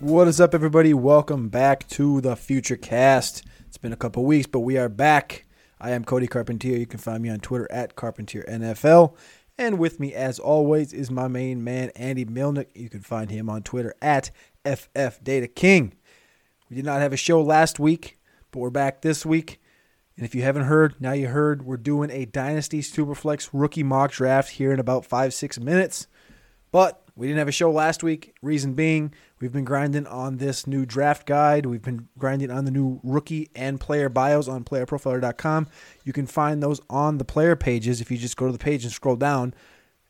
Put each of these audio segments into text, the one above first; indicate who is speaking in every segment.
Speaker 1: What is up, everybody? Welcome back to the Futurecast. It's been a couple weeks, but we are back. I am Cody Carpentier. You can find me on Twitter at Carpentier NFL. And with me, as always, is my main man, Andy Mlyniec. You can find him on Twitter at FF Data King. We did not have a show last week, but we're back this week. And if you haven't heard, now you heard, we're doing a Dynasty Superflex rookie mock draft here in about five, six minutes. But we didn't have a show last week. Reason being, we've been grinding on this new draft guide. We've been grinding on the new rookie and player bios on playerprofiler.com. You can find those on the player pages if you just go to the page and scroll down.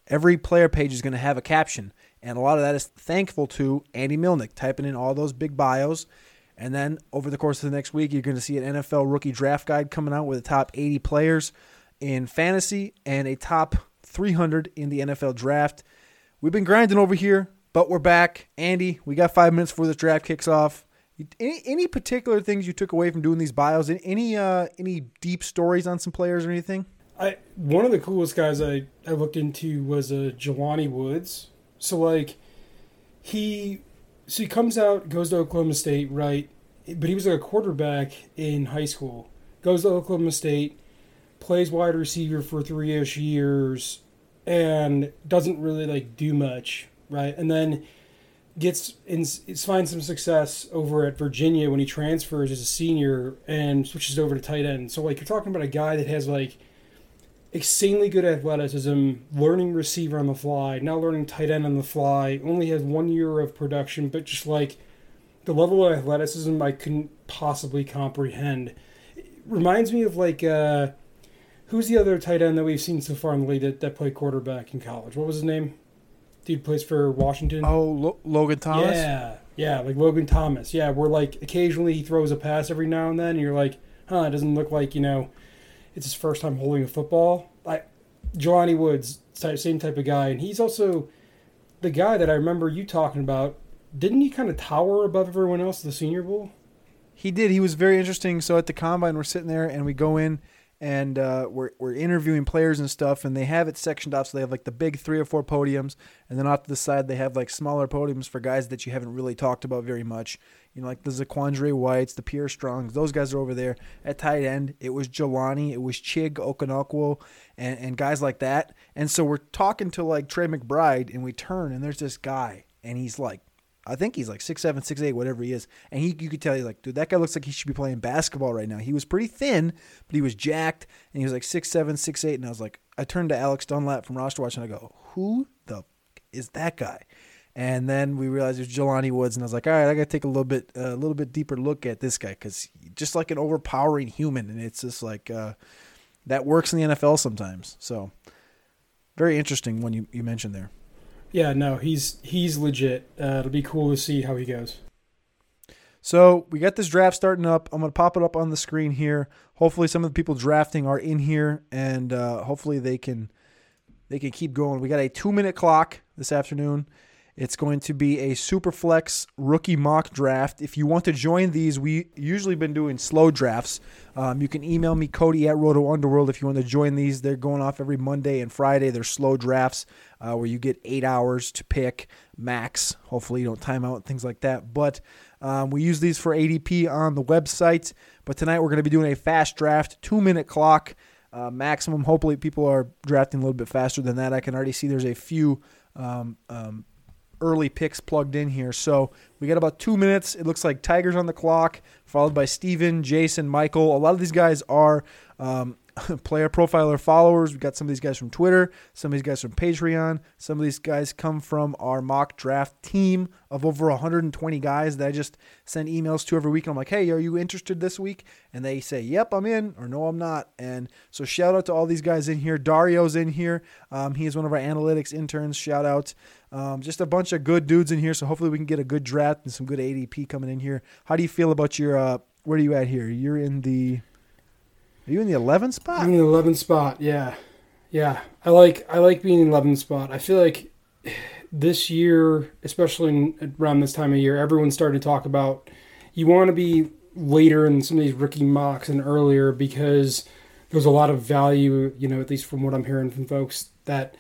Speaker 1: Every player page is going to have a caption. And a lot of that is thankful to Andy Mlyniec typing in all those big bios. And then over the course of the next week, you're going to see an NFL rookie draft guide coming out with the top 80 players in fantasy and a top 300 in the NFL draft. We've been grinding over here, but we're back. Andy, we got five minutes before this draft kicks off. Any, any particular things you took away from doing these bios? Any uh, any deep stories on some players or anything?
Speaker 2: I one of the coolest guys I, I looked into was a uh, Jelani Woods. So like he so he comes out, goes to Oklahoma State, right? But he was like a quarterback in high school. Goes to Oklahoma State, plays wide receiver for three ish years, and doesn't really like do much, right? And then gets in, finds some success over at Virginia when he transfers as a senior and switches over to tight end. So like you're talking about a guy that has like insanely good athleticism, learning receiver on the fly, now learning tight end on the fly, only has one year of production, but just like the level of athleticism I couldn't possibly comprehend. It reminds me of like uh Who's the other tight end that we've seen so far in the league that, that played quarterback in college? What was his name? Dude plays for Washington.
Speaker 1: Oh, Logan Thomas.
Speaker 2: Yeah, yeah, like Logan Thomas. Yeah, where like occasionally he throws a pass every now and then, and you're like, huh, it doesn't look like you know, it's his first time holding a football. Like Jelani Woods, same type of guy, and he's also the guy that I remember you talking about. Didn't he kind of tower above everyone else at the Senior Bowl?
Speaker 1: He did. He was very interesting. So at the combine, we're sitting there and we go in and uh, we're, we're interviewing players and stuff and they have it sectioned off so they have like the big three or four podiums and then off to the side they have like smaller podiums for guys that you haven't really talked about very much. You know like the Zaquandre Whites the Pierre Strongs those guys are over there. At tight end it was Jelani it was Chig Okonkwo and, and guys like that. And so we're talking to like Trey McBride and we turn and there's this guy and he's like I think he's like six seven, six eight, whatever he is. And he, you could tell, he's like, dude, that guy looks like he should be playing basketball right now. He was pretty thin, but he was jacked, and he was like six seven, six eight. And I was like, I turned to Alex Dunlap from Roster Watch, and I go, who the is that guy? And then we realized it was Jelani Woods, and I was like, all right, I got to take a little bit, a uh, little bit deeper look at this guy because just like an overpowering human, and it's just like uh, that works in the NFL sometimes. So very interesting one you, you mentioned there.
Speaker 2: Yeah, no, he's he's legit. Uh, it'll be cool to see how he goes.
Speaker 1: So we got this draft starting up. I'm gonna pop it up on the screen here. Hopefully, some of the people drafting are in here, and uh, hopefully they can they can keep going. We got a two minute clock this afternoon. It's going to be a Superflex rookie mock draft. If you want to join these, we usually been doing slow drafts. Um, you can email me Cody at Roto Underworld if you want to join these. They're going off every Monday and Friday. They're slow drafts uh, where you get eight hours to pick max. Hopefully, you don't time out and things like that. But um, we use these for ADP on the website. But tonight we're going to be doing a fast draft, two minute clock. Uh, maximum. Hopefully, people are drafting a little bit faster than that. I can already see there's a few um, um, early picks plugged in here. So we got about two minutes. It looks like Tigers on the clock, followed by Steven, Jason, Michael. A lot of these guys are um, player profiler followers. We got some of these guys from Twitter, some of these guys from Patreon, some of these guys come from our mock draft team of over 120 guys that I just send emails to every week. And I'm like, hey, are you interested this week? And they say, yep, I'm in, or no, I'm not. And so shout out to all these guys in here. Dario's in here. Um, he is one of our analytics interns. Shout out. Um, just a bunch of good dudes in here. So hopefully we can get a good draft and some good ADP coming in here. How do you feel about your? Uh, where are you at here? You're in the. Are you in the 11th spot?
Speaker 2: I'm in the 11th spot. Yeah, yeah. I like I like being in the 11th spot. I feel like this year, especially in, around this time of year, everyone's starting to talk about you want to be later in some of these rookie mocks and earlier because there's a lot of value. You know, at least from what I'm hearing from folks that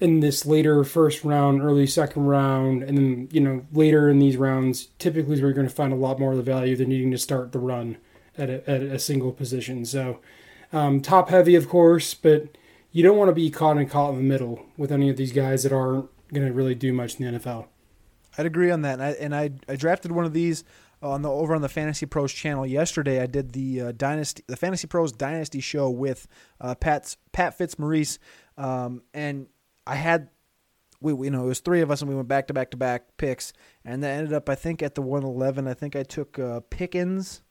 Speaker 2: in this later first round, early second round, and then you know later in these rounds, typically is where you're going to find a lot more of the value than needing to start the run at a, at a single position. So um, top heavy, of course, but you don't want to be caught and caught in the middle with any of these guys that aren't going to really do much in the NFL.
Speaker 1: I'd agree on that, and I, and I, I drafted one of these on the over on the Fantasy Pros channel yesterday. I did the uh, dynasty, the Fantasy Pros Dynasty show with uh, Pat's Pat Fitzmaurice, um, and I had we, you know it was three of us and we went back to back to back picks and that ended up I think at the 111 I think I took uh, Pickens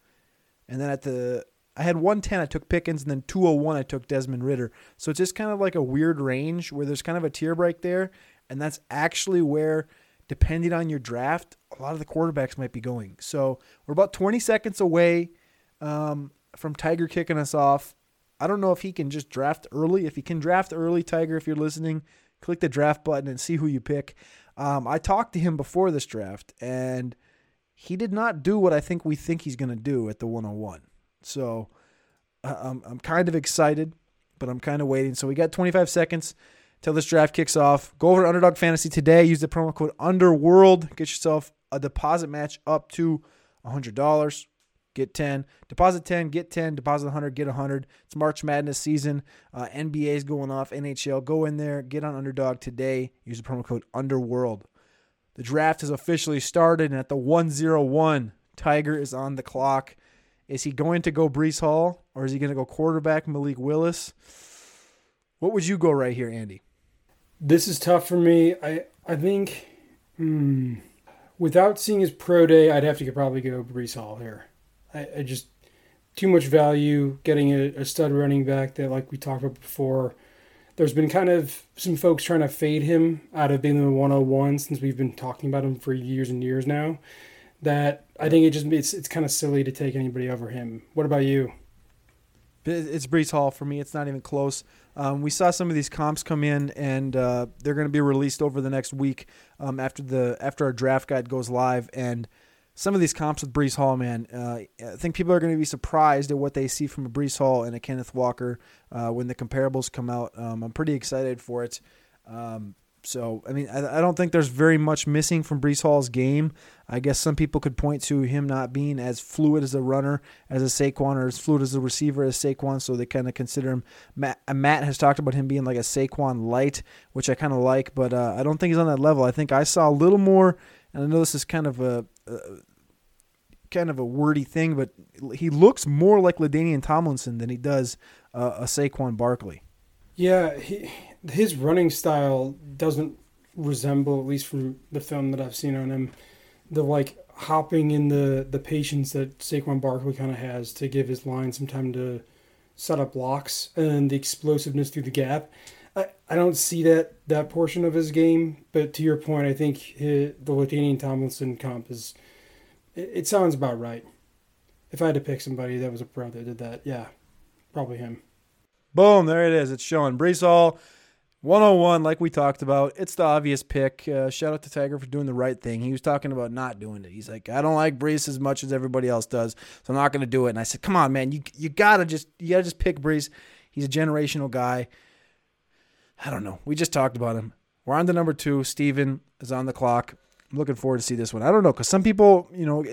Speaker 1: and then at the I had 110 I took Pickens and then 201 I took Desmond Ridder. so it's just kind of like a weird range where there's kind of a tier break there and that's actually where depending on your draft a lot of the quarterbacks might be going so we're about 20 seconds away um, from Tiger kicking us off I don't know if he can just draft early. If he can draft early, Tiger, if you're listening, click the draft button and see who you pick. Um, I talked to him before this draft, and he did not do what I think we think he's going to do at the 101. So I'm, I'm kind of excited, but I'm kind of waiting. So we got 25 seconds till this draft kicks off. Go over to Underdog Fantasy today. Use the promo code Underworld. Get yourself a deposit match up to $100 get 10. Deposit 10, get 10. Deposit 100, get 100. It's March Madness season. Uh, NBA is going off. NHL, go in there. Get on Underdog today. Use the promo code UNDERWORLD. The draft has officially started, and at the 101, Tiger is on the clock. Is he going to go Breece Hall, or is he going to go quarterback Malik Willis? What would you go right here, Andy?
Speaker 2: This is tough for me. I I think hmm, without seeing his pro day, I'd have to probably go Breece Hall here. I, I just too much value getting a, a, stud running back that, like we talked about before. There's been kind of some folks trying to fade him out of being the 101 since we've been talking about him for years and years now. That I think it just it's it's kind of silly to take anybody over him. What about you?
Speaker 1: It's Breece Hall for me. It's not even close. Um, we saw some of these comps come in, and uh, they're going to be released over the next week um, after the after our draft guide goes live. And some of these comps with Breece Hall, man, uh, I think people are going to be surprised at what they see from a Breece Hall and a Kenneth Walker uh, when the comparables come out. Um, I'm pretty excited for it. Um, so, I mean, I, I, don't think there's very much missing from Breece Hall's game. I guess some people could point to him not being as fluid as a runner as a Saquon or as fluid as a receiver as Saquon, so they kind of consider him. Matt, uh, Matt, has talked about him being like a Saquon light, which I kind of like, but uh, I don't think he's on that level. I think I saw a little more, and I know this is kind of a, a kind of a wordy thing, but he looks more like LaDainian Tomlinson than he does uh, a Saquon Barkley.
Speaker 2: Yeah, he, his running style doesn't resemble, at least from the film that I've seen on him, the like hopping in the the patience that Saquon Barkley kind of has to give his line some time to set up blocks and the explosiveness through the gap. I, I don't see that that portion of his game, but to your point, I think his, the LaDainian Tomlinson comp is it, it sounds about right. If I had to pick somebody that was a pro that did that, yeah, probably him.
Speaker 1: Boom, there it is. It's showing. Breece Hall, 101, like we talked about. It's the obvious pick. Uh, shout out to Tiger for doing the right thing. He was talking about not doing it. He's like, I don't like Breece as much as everybody else does, so I'm not going to do it. And I said, Come on, man, you you gotta just you gotta just pick Breece. He's a generational guy. I don't know. We just talked about him. We're on to number two. Steven is on the clock. I'm looking forward to see this one. I don't know because some people, you know,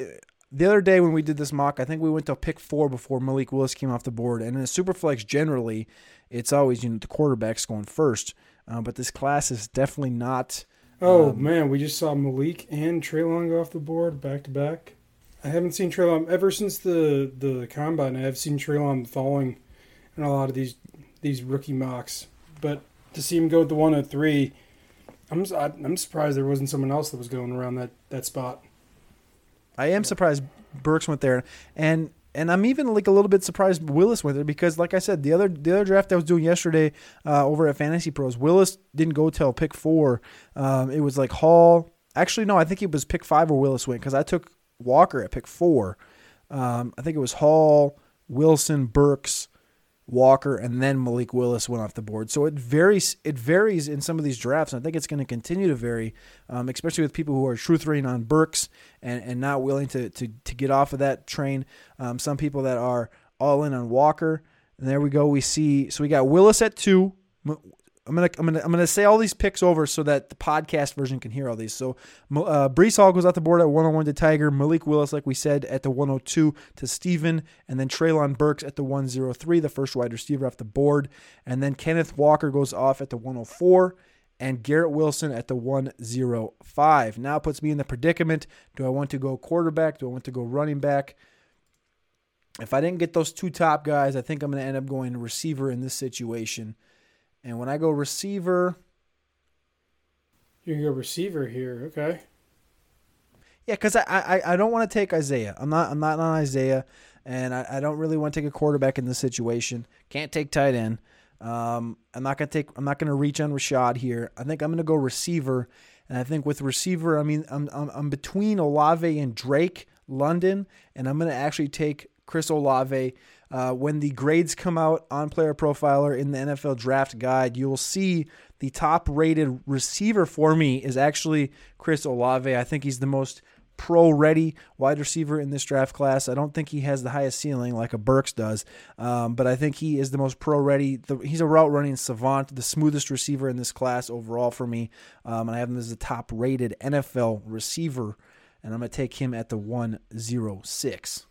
Speaker 1: the other day when we did this mock, I think we went to pick four before Malik Willis came off the board. And in a superflex, generally, it's always you know the quarterbacks going first. Uh, but this class is definitely not.
Speaker 2: Oh um, man, we just saw Malik and Treylon go off the board back to back. I haven't seen Treylon ever since the the combine. I have seen Treylon falling in a lot of these these rookie mocks. But to see him go with the 103, I'm I'm surprised there wasn't someone else that was going around that that spot.
Speaker 1: I am surprised Burks went there, and and I'm even like a little bit surprised Willis went there because, like I said, the other the other draft I was doing yesterday uh, over at Fantasy Pros, Willis didn't go till pick four. Um, it was like Hall. Actually, no, I think it was pick five where Willis went because I took Walker at pick four. Um, I think it was Hall, Wilson, Burks, Walker, and then Malik Willis went off the board. So it varies. It varies in some of these drafts. And I think it's going to continue to vary, um, especially with people who are truth rating on Burks and, and not willing to, to to get off of that train. Um, some people that are all in on Walker. And there we go. We see. So we got Willis at two. I'm gonna I'm gonna I'm gonna say all these picks over so that the podcast version can hear all these. So, uh, Breece Hall goes out the board at 101 to Tiger. Malik Willis, like we said, at the 102 to Steven, and then Treylon Burks at the 103, the first wide receiver off the board, and then Kenneth Walker goes off at the 104 and Garrett Wilson at the 105. Now puts me in the predicament. Do I want to go quarterback? Do I want to go running back? If I didn't get those two top guys, I think I'm going to end up going receiver in this situation. And when I go receiver,
Speaker 2: you can go receiver here. Okay.
Speaker 1: Yeah, because I, I I don't want to take Isaiah. I'm not I'm not on Isaiah, and I, I don't really want to take a quarterback in this situation. Can't take tight end. Um, I'm not gonna take. I'm not gonna reach on Rachaad here. I think I'm gonna go receiver, and I think with receiver, I mean I'm I'm, I'm between Olave and Drake London, and I'm gonna actually take Chris Olave. Uh, when the grades come out on Player Profiler in the NFL Draft Guide, you'll see the top rated receiver for me is actually Chris Olave. I think he's the most pro ready wide receiver in this draft class. I don't think he has the highest ceiling like a Burks does, um, but I think he is the most pro ready. He's a route running savant, the smoothest receiver in this class overall for me. Um, and I have him as the top rated NFL receiver, and I'm going to take him at the 106.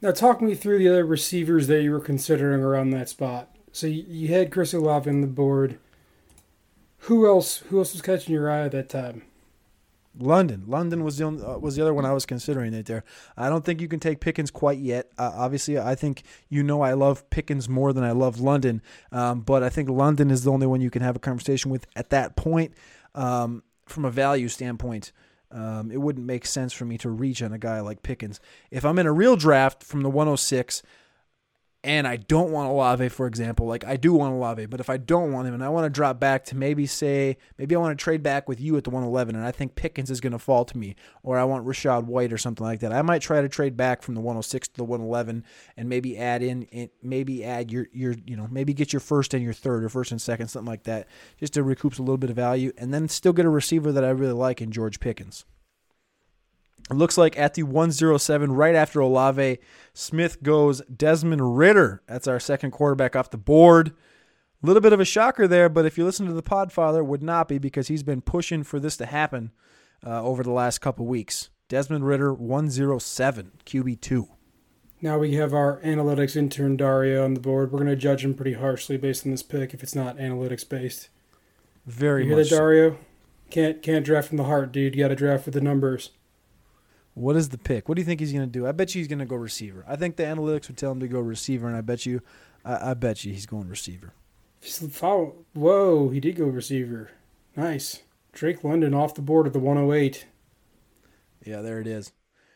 Speaker 2: Now, talk me through the other receivers that you were considering around that spot. So you had Chris Olave on the board. Who else? Who else was catching your eye at that time?
Speaker 1: London. London was the only, uh, was the other one I was considering it there. I don't think you can take Pickens quite yet. Uh, obviously, I think you know I love Pickens more than I love London, um, but I think London is the only one you can have a conversation with at that point um, from a value standpoint. Um, it wouldn't make sense for me to reach on a guy like Pickens. If I'm in a real draft from the 106 and I don't want Olave, for example, like I do want Olave, but if I don't want him and I want to drop back to maybe say, maybe I want to trade back with you at the 111 and I think Pickens is going to fall to me, or I want Rachaad White or something like that, I might try to trade back from the 106 to the 111 and maybe add in, maybe add your, your, you know, maybe get your first and your third or first and second, something like that, just to recoup a little bit of value and then still get a receiver that I really like in George Pickens. It looks like at the 107, right after Olave, Smith goes Desmond Ridder. That's our second quarterback off the board. A little bit of a shocker there, but if you listen to the Podfather, would not be because he's been pushing for this to happen uh, over the last couple weeks. Desmond Ridder, 107, QB2.
Speaker 2: Now we have our analytics intern Dario on the board. We're going to judge him pretty harshly based on this pick if it's not analytics based.
Speaker 1: Very
Speaker 2: you hear
Speaker 1: much.
Speaker 2: that, Dario? Can't can't draft from the heart, dude. You got to draft with the numbers.
Speaker 1: What is the pick? What do you think he's going to do? I bet you he's going to go receiver. I think the analytics would tell him to go receiver, and I bet you, I, I bet you he's going receiver.
Speaker 2: Follow. Whoa, he did go receiver. Nice. Drake London off the board at the 108.
Speaker 1: Yeah, there it is.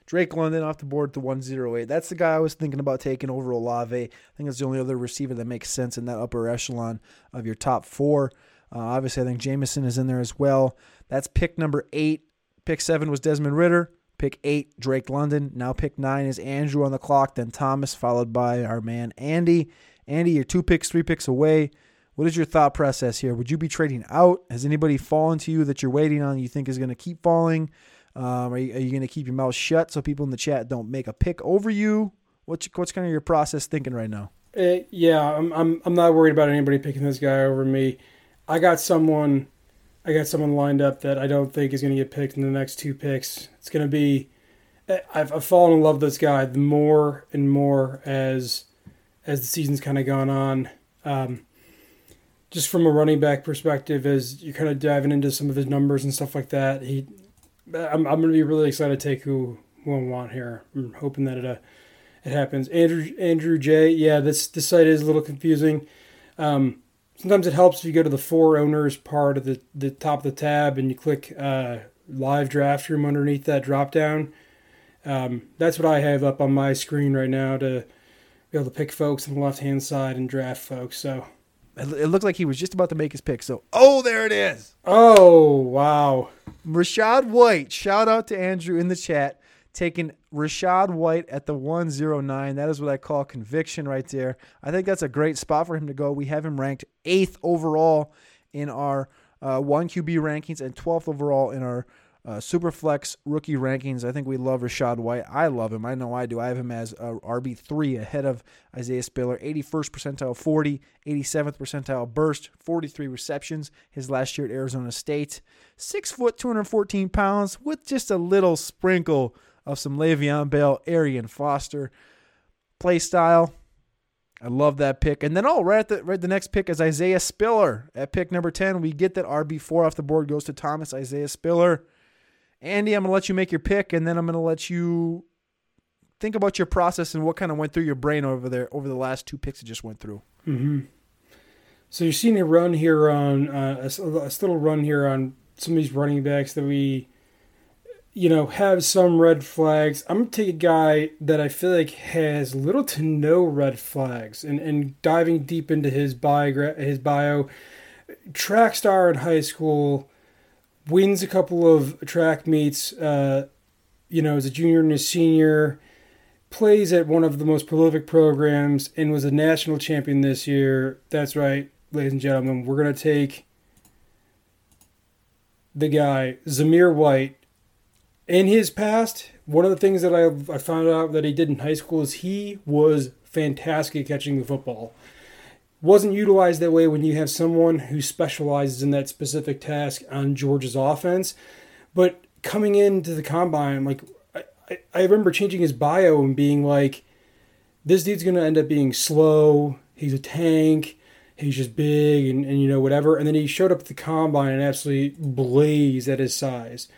Speaker 1: Drake London off the board at the 108. That's the guy I was thinking about taking over Olave. I think it's the only other receiver that makes sense in that upper echelon of your top four. Uh, obviously, I think Jameson is in there as well. That's pick number eight. Pick seven was Desmond Ridder. Pick eight, Drake London. Now pick nine is Andrew on the clock, then Thomas, followed by our man Andy. Andy, you're two picks, three picks away. What is your thought process here? Would you be trading out? Has anybody fallen to you that you're waiting on you think is going to keep falling? Um, are you, you going to keep your mouth shut so people in the chat don't make a pick over you? What's, what's kind of your process thinking right now?
Speaker 2: Uh, yeah, I'm, I'm, I'm not worried about anybody picking this guy over me. I got someone I got someone lined up that I don't think is going to get picked in the next two picks. It's going to be. I've, I've fallen in love with this guy more and more as as the season's kind of gone on. Um, just from a running back perspective, as you're kind of diving into some of his numbers and stuff like that, he, I'm, I'm going to be really excited to take who who I want here. I'm hoping that it uh, it happens. Andrew Andrew J. Yeah, this this site is a little confusing. Um, sometimes it helps if you go to the four owners part of the the top of the tab and you click uh, live draft room underneath that drop down. Um, that's what I have up on my screen right now to be able to pick folks on the left hand side and draft folks. So
Speaker 1: it looked like he was just about to make his pick. So, oh, there it is.
Speaker 2: Oh, wow.
Speaker 1: Rachaad White. Shout out to Andrew in the chat taking Rachaad White at the 109. That is what I call conviction right there. I think that's a great spot for him to go. We have him ranked eighth overall in our uh, 1 QB rankings and 12th overall in our uh, Superflex rookie rankings. I think we love Rachaad White. I love him. I know I do. I have him as uh, RB3 ahead of Isaiah Spiller. 81st percentile 40, 87th percentile burst, 43 receptions his last year at Arizona State. Six foot, 214 pounds with just a little sprinkle of some Le'Veon Bell, Arian Foster play style. I love that pick. And then, oh, right at the right, the next pick is Isaiah Spiller at pick number 10. We get that RB4 off the board goes to Thomas Isaiah Spiller. Andy, I'm to let you make your pick, and then I'm to let you think about your process and what kind of went through your brain over there over the last two picks it just went through.
Speaker 2: Mm-hmm. So you're seeing a run here on uh, a, a little run here on some of these running backs that we you know, have some red flags. I'm gonna take a guy that I feel like has little to no red flags, and and diving deep into his bio, his bio, track star in high school, wins a couple of track meets. Uh, you know, as a junior and a senior, plays at one of the most prolific programs, and was a national champion this year. That's right, ladies and gentlemen. We're gonna take the guy Zamir White in his past, one of the things that I, I found out that he did in high school is he was fantastic at catching the football. Wasn't utilized that way when you have someone who specializes in that specific task on Georgia's offense. But coming into the combine, like I, I, remember changing his bio and being like, this dude's going to end up being slow. He's a tank. He's just big and, and, you know, whatever. And then he showed up at the combine and absolutely blazed at his size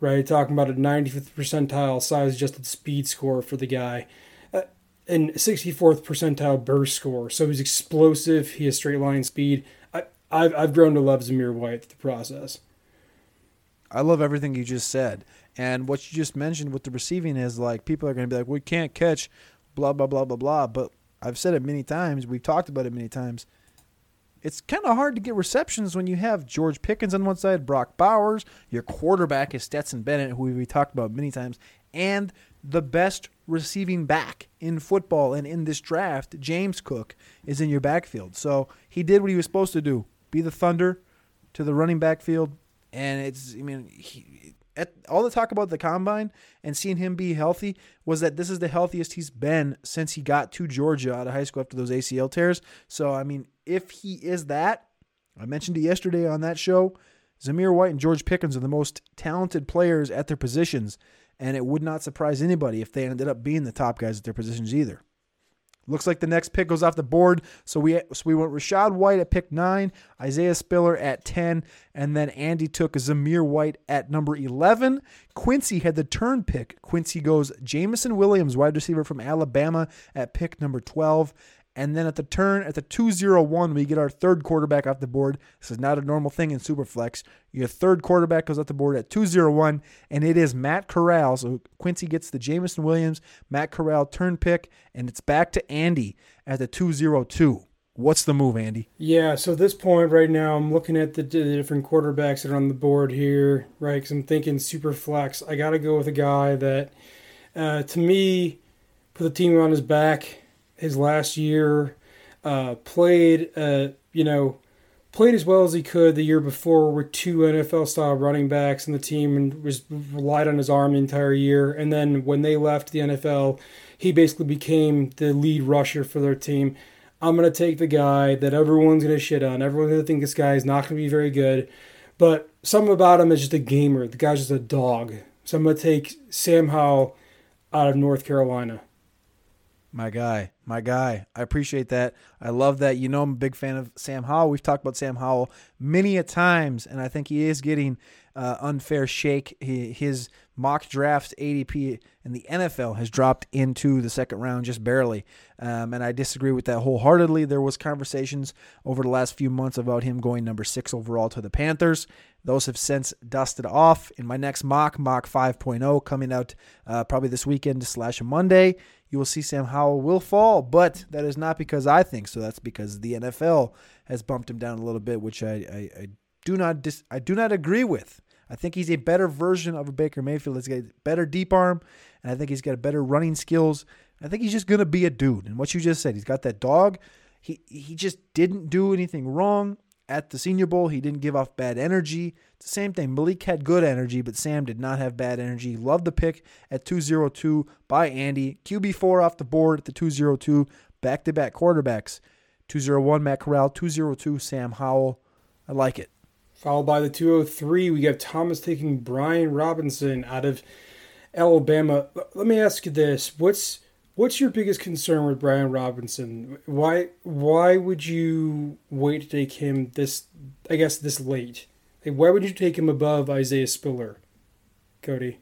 Speaker 2: right? Talking about a 95th percentile size adjusted speed score for the guy. Uh, and 64th percentile burst score. So he's explosive. He has straight line speed. I, I've, I've grown to love Zamir White the process.
Speaker 1: I love everything you just said. And what you just mentioned with the receiving is like people are going to be like, we can't catch blah, blah, blah, blah, blah. But I've said it many times. We've talked about it many times it's kind of hard to get receptions when you have George Pickens on one side, Brock Bowers, your quarterback is Stetson Bennett, who we talked about many times, and the best receiving back in football and in this draft, James Cook, is in your backfield. So he did what he was supposed to do be the Thunder to the running backfield. And it's, I mean, he, at, all the talk about the combine and seeing him be healthy was that this is the healthiest he's been since he got to Georgia out of high school after those ACL tears. So, I mean, if he is that, I mentioned it yesterday on that show. Zamir White and George Pickens are the most talented players at their positions, and it would not surprise anybody if they ended up being the top guys at their positions either. Looks like the next pick goes off the board. So we so we went Rachaad White at pick nine, Isaiah Spiller at 10, and then Andy took Zamir White at number 11. Quincy had the turn pick. Quincy goes Jameson Williams, wide receiver from Alabama, at pick number 12. And then at the turn, at the 201, we get our third quarterback off the board. This is not a normal thing in Superflex. Your third quarterback goes off the board at 201, and it is Matt Corral. So Quincy gets the Jameson Williams, Matt Corral turn pick, and it's back to Andy at the 202. What's the move, Andy?
Speaker 2: Yeah, so at this point right now, I'm looking at the, the different quarterbacks that are on the board here, right? Because I'm thinking Superflex. I got to go with a guy that, uh, to me, put the team on his back his last year, uh, played, uh, you know, played as well as he could the year before with two NFL style running backs in the team and was relied on his arm the entire year. And then when they left the NFL, he basically became the lead rusher for their team. I'm going to take the guy that everyone's going to shit on. Everyone's going to think this guy is not going to be very good. But something about him is just a gamer. The guy's just a dog. So I'm going to take Sam Howell out of North Carolina.
Speaker 1: My guy, my guy. I appreciate that. I love that. You know, I'm a big fan of Sam Howell. We've talked about Sam Howell many a times, and I think he is getting uh, unfair shake. He, his mock draft ADP in the NFL has dropped into the second round just barely, um, and I disagree with that wholeheartedly. There was conversations over the last few months about him going number six overall to the Panthers. Those have since dusted off. In my next mock, mock 5.0, coming out uh, probably this weekend slash Monday, you will see Sam Howell will fall, but that is not because I think so. That's because the NFL has bumped him down a little bit, which I, I, I do not dis, I do not agree with. I think he's a better version of a Baker Mayfield. He's got a better deep arm, and I think he's got better running skills. I think he's just gonna be a dude. And what you just said, he's got that dog. He he just didn't do anything wrong at the Senior Bowl. He didn't give off bad energy. It's the same thing. Malik had good energy, but Sam did not have bad energy. Loved the pick at 202 by Andy. QB4 off the board at the 202. Back to back quarterbacks. 201 Matt Corral, 202 Sam Howell. I like it.
Speaker 2: Followed by the 203, we have Thomas taking Brian Robinson out of Alabama. Let me ask you this: What's what's your biggest concern with Brian Robinson? Why why would you wait to take him this? I guess this late. Like, why would you take him above Isaiah Spiller, Cody?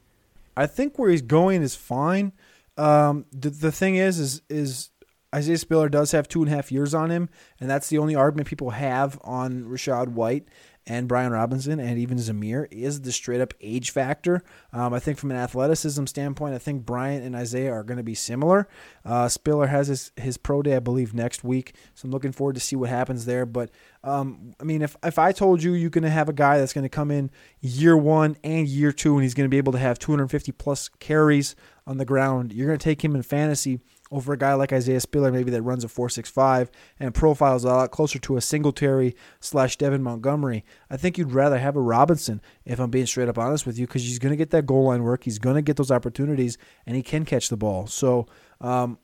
Speaker 1: I think where he's going is fine. Um, the the thing is, is is Isaiah Spiller does have two and a half years on him, and that's the only argument people have on Rachaad White and Brian Robinson and even Zamir is the straight up age factor. Um, I think from an athleticism standpoint, I think Brian and Isaiah are going to be similar. Uh, Spiller has his, his pro day, I believe, next week, so I'm looking forward to see what happens there. But um, I mean, if if I told you you're going to have a guy that's going to come in year one and year two, and he's going to be able to have 250 plus carries on the ground, you're going to take him in fantasy over a guy like Isaiah Spiller, maybe that runs a 4.65 and profiles a lot closer to a Singletary slash Devin Montgomery. I think you'd rather have a Robinson, if I'm being straight up honest with you, because he's going to get that goal line work. He's going to get those opportunities, and he can catch the ball. So um,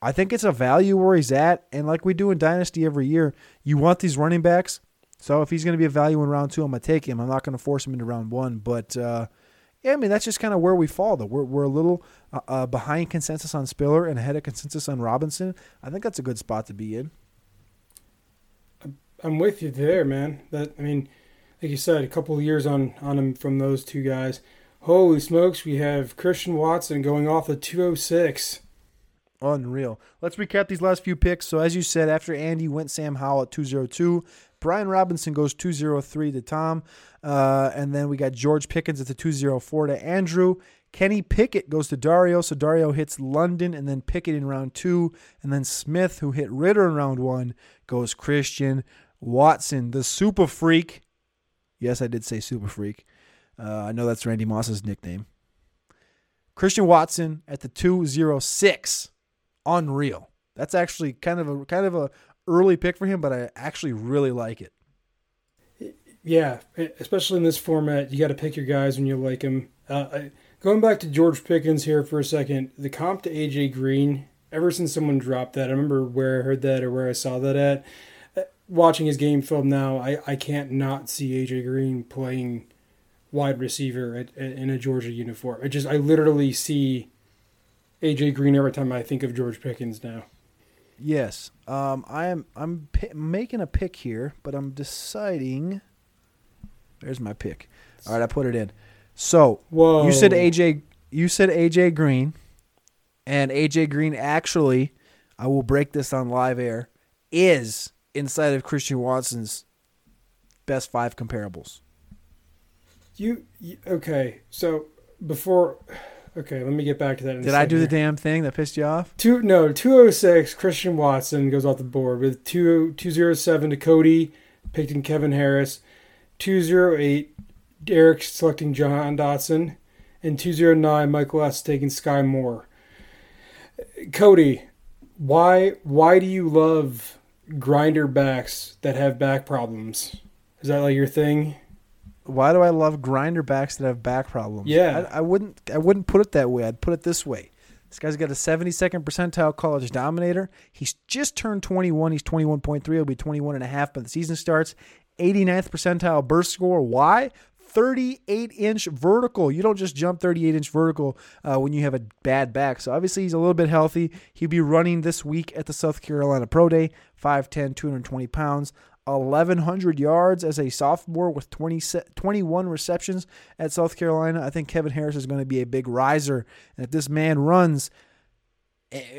Speaker 1: I think it's a value where he's at. And like we do in Dynasty every year, you want these running backs. So if he's going to be a value in round two, I'm going to take him. I'm not going to force him into round one, but. Uh, yeah, I mean that's just kind of where we fall. Though we're we're a little uh, uh, behind consensus on Spiller and ahead of consensus on Robinson. I think that's a good spot to be in.
Speaker 2: I'm with you there, man. That I mean, like you said, a couple of years on on him from those two guys. Holy smokes, we have Christian Watson going off the 206.
Speaker 1: Unreal. Let's recap these last few picks. So as you said, after Andy went Sam Howell at 202, Brian Robinson goes 203 to Tom. Uh, and then we got George Pickens at the 204 to Andrew. Kenny Pickett goes to Dario. So Dario hits London and then Pickett in round two. And then Smith, who hit Ridder in round one, goes Christian Watson, the super freak. Yes, I did say super freak. Uh, I know that's Randy Moss's nickname. Christian Watson at the 206. Unreal. That's actually kind of a kind of a early pick for him, but I actually really like it.
Speaker 2: Yeah, especially in this format, you got to pick your guys when you like them. Uh, going back to George Pickens here for a second, the comp to AJ Green. Ever since someone dropped that, I remember where I heard that or where I saw that at. Uh, watching his game film now, I, I can't not see AJ Green playing wide receiver at, at, in a Georgia uniform. I just I literally see AJ Green every time I think of George Pickens now.
Speaker 1: Yes, um, I am. I'm p- making a pick here, but I'm deciding. There's my pick. All right, I put it in. So
Speaker 2: Whoa.
Speaker 1: you said AJ. You said AJ Green, and AJ Green actually, I will break this on live air, is inside of Christian Watson's best five comparables.
Speaker 2: You, you okay? So before, okay, let me get back to that.
Speaker 1: Did I do the damn thing that pissed you off?
Speaker 2: Two no two oh six. Christian Watson goes off the board with two two zero seven to Cody, picked in Kevin Harris. 208, Derek selecting Jahan Dotson. And 209, Michael S. taking Skyy Moore. Cody, why why do you love grinder backs that have back problems? Is that like your thing?
Speaker 1: Why do I love grinder backs that have back problems?
Speaker 2: Yeah.
Speaker 1: I, I wouldn't I wouldn't put it that way. I'd put it this way. This guy's got a 72nd percentile college dominator. He's just turned 21. He's 21.3. He'll be 21 and a half by the season starts. 89th percentile burst score. Why? 38 inch vertical. You don't just jump 38 inch vertical uh, when you have a bad back. So obviously he's a little bit healthy. He'll be running this week at the South Carolina Pro Day, 5'10, 220 pounds. 1,100 yards as a sophomore with 20, 21 receptions at South Carolina. I think Kevin Harris is going to be a big riser. And if this man runs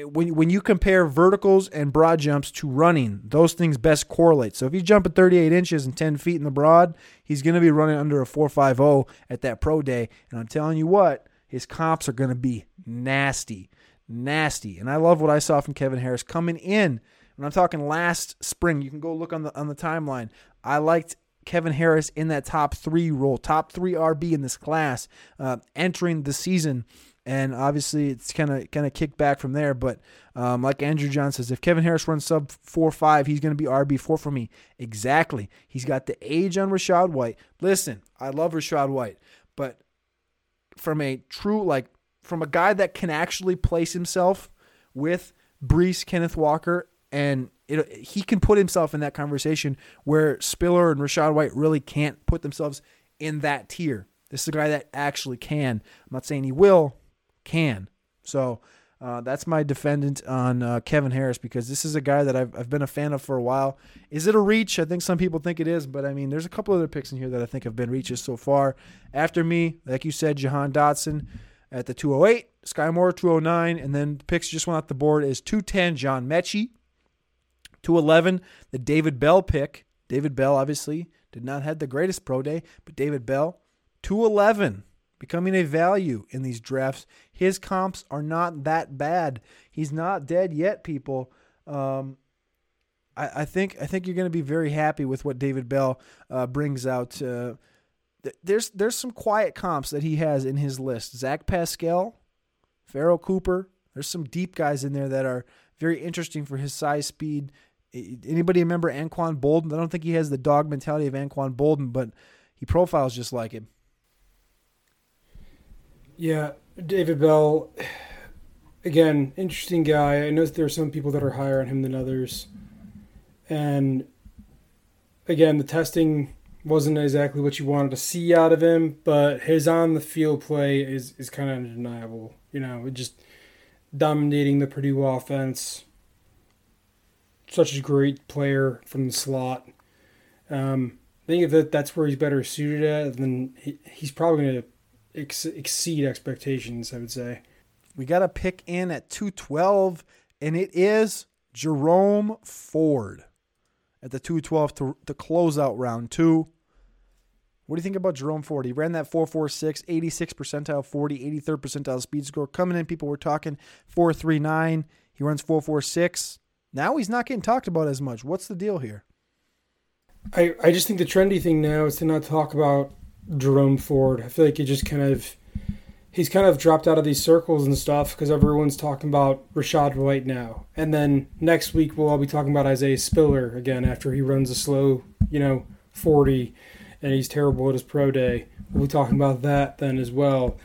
Speaker 1: when when you compare verticals and broad jumps to running, those things best correlate. So if he's jumping 38 inches and 10 feet in the broad, he's going to be running under a 4.50 at that pro day. And I'm telling you what, his comps are going to be nasty, nasty. And I love what I saw from Kevin Harris coming in. When I'm talking last spring, you can go look on the on the timeline. I liked Kevin Harris in that top three role, top three RB in this class, uh, entering the season and obviously it's kind of kind of kicked back from there. But um, like Andrew John says, if Kevin Harris runs sub four five, he's going to be RB four for me. Exactly. He's got the age on Rachaad White. Listen, I love Rachaad White, but from a true like from a guy that can actually place himself with Breece, Kenneth Walker, and it, he can put himself in that conversation where Spiller and Rachaad White really can't put themselves in that tier. This is a guy that actually can. I'm not saying he will, can. So uh, that's my defendant on uh, Kevin Harris because this is a guy that I've, I've been a fan of for a while. Is it a reach? I think some people think it is, but I mean, there's a couple other picks in here that I think have been reaches so far. After me, like you said, Jahan Dotson at the 208, Skyy Moore 209, and then picks just went off the board is 210, John Metchie. 211, the David Bell pick. David Bell obviously did not have the greatest pro day, but David Bell. 211, becoming a value in these drafts. His comps are not that bad. He's not dead yet, people. Um, I, I, think I think you're going to be very happy with what David Bell uh, brings out. Uh, th- there's there's some quiet comps that he has in his list. Zach Pascal, Pharoh Cooper. There's some deep guys in there that are very interesting for his size, speed. Anybody remember Anquan Boldin? I don't think he has the dog mentality of Anquan Boldin, but he profiles just like him.
Speaker 2: Yeah, David Bell, again, interesting guy. I know there are some people that are higher on him than others. And again, the testing wasn't exactly what you wanted to see out of him, but his on the field play is, is kind of undeniable. You know, just dominating the Purdue offense. Such a great player from the slot. Um, I think that that's where he's better suited at, then he, he's probably going to ex- exceed expectations. I would say.
Speaker 1: We got a pick in at two twelve, and it is Jerome Ford at the two twelve to to close out round two. What do you think about Jerome Ford? He ran that 446, 86 percentile 40, 83rd percentile speed score. Coming in, people were talking 439. He runs 446. Now he's not getting talked about as much. What's the deal here?
Speaker 2: I, I just think the trendy thing now is to not talk about Jerome Ford. I feel like he just kind of he's kind of dropped out of these circles and stuff because everyone's talking about Rashad White now. And then next week we'll all be talking about Isaiah Spiller again after he runs a slow, you know, 40 and he's terrible at his pro day. We'll be talking about that then as well.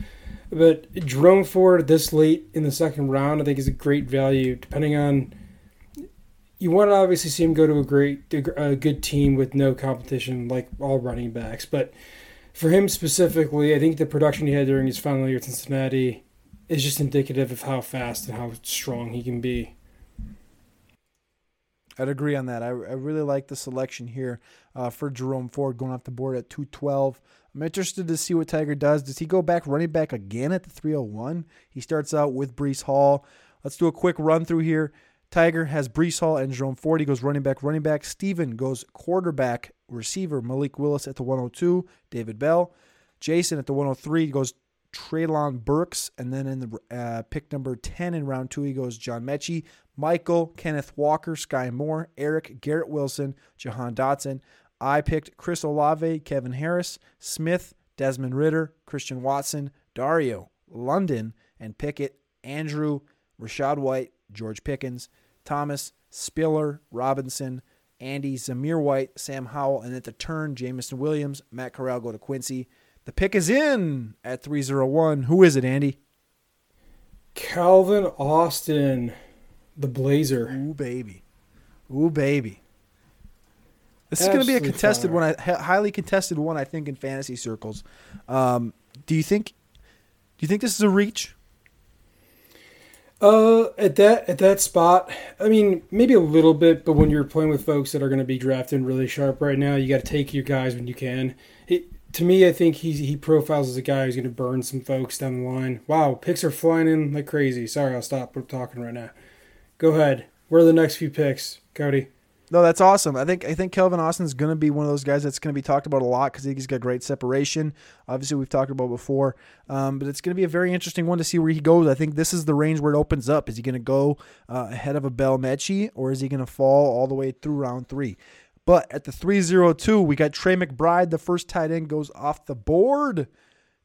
Speaker 2: But Jerome Ford this late in the second round, I think is a great value depending on you want to obviously see him go to a great a good team with no competition like all running backs, but for him specifically, I think the production he had during his final year at Cincinnati is just indicative of how fast and how strong he can be.
Speaker 1: I'd agree on that. I, I really like the selection here uh, for Jerome Ford going off the board at 212. I'm interested to see what Tiger does. Does he go back running back again at the 301? He starts out with Breece Hall. Let's do a quick run through here. Tiger has Breece Hall and Jerome Ford. He goes running back, running back. Steven goes quarterback, receiver. Malik Willis at the 102. David Bell. Jason at the 103 goes Treylon Burks. And then in the uh, pick number 10 in round two, he goes John Metchie. Michael, Kenneth Walker, Skyy Moore, Eric, Garrett Wilson, Jahan Dotson. I picked Chris Olave, Kevin Harris, Smith, Desmond Ridder, Christian Watson, Dario, London, and Pickett, Andrew, Rachaad White, George Pickens, Thomas, Spiller, Robinson, Andy, Zamir White, Sam Howell, and at the turn, Jameson Williams, Matt Corral go to Quincy. The pick is in at 301. Who is it, Andy?
Speaker 2: Calvin Austin, the Blazer.
Speaker 1: Ooh, baby. Ooh, baby. This is going to be a contested
Speaker 2: fire.
Speaker 1: one, a highly contested one, I think, in fantasy circles. Um, do you think? Do you think this is a reach?
Speaker 2: Uh, at that at that spot, I mean, maybe a little bit, but when you're playing with folks that are going to be drafting really sharp right now, you got to take your guys when you can. It, to me, I think he he profiles as a guy who's going to burn some folks down the line. Wow, picks are flying in like crazy. Sorry, I'll stop talking right now. Go ahead. Where are the next few picks, Cody?
Speaker 1: No, that's awesome. I think I think Calvin Austin's going to be one of those guys that's going to be talked about a lot because he's got great separation. Obviously, we've talked about before, um, but it's going to be a very interesting one to see where he goes. I think this is the range where it opens up. Is he going to go uh, ahead of a Bell Metchie, or is he going to fall all the way through round three? But at the 302, we got Trey McBride. The first tight end goes off the board.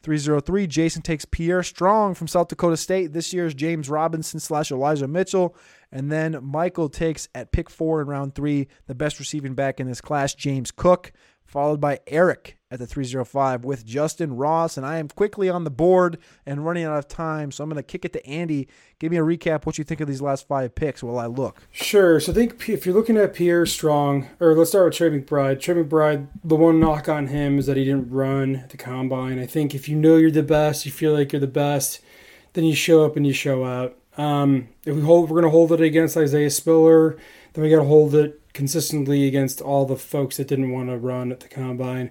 Speaker 1: 303, Jason takes Pierre Strong from South Dakota State. This year's James Robinson slash Elijah Mitchell. And then Michael takes at pick four in round three, the best receiving back in this class, James Cook, followed by Eric at the 305 with Justin Ross. And I am quickly on the board and running out of time. So I'm going to kick it to Andy. Give me a recap what you think of these last five picks while I look.
Speaker 2: Sure. So I think if you're looking at Pierre Strong, or let's start with Trey McBride. Trey McBride, the one knock on him is that he didn't run the combine. I think if you know you're the best, you feel like you're the best, then you show up and you show out. Um, if we hold, we're going to hold it against Isaiah Spiller. Then we got to hold it consistently against all the folks that didn't want to run at the combine.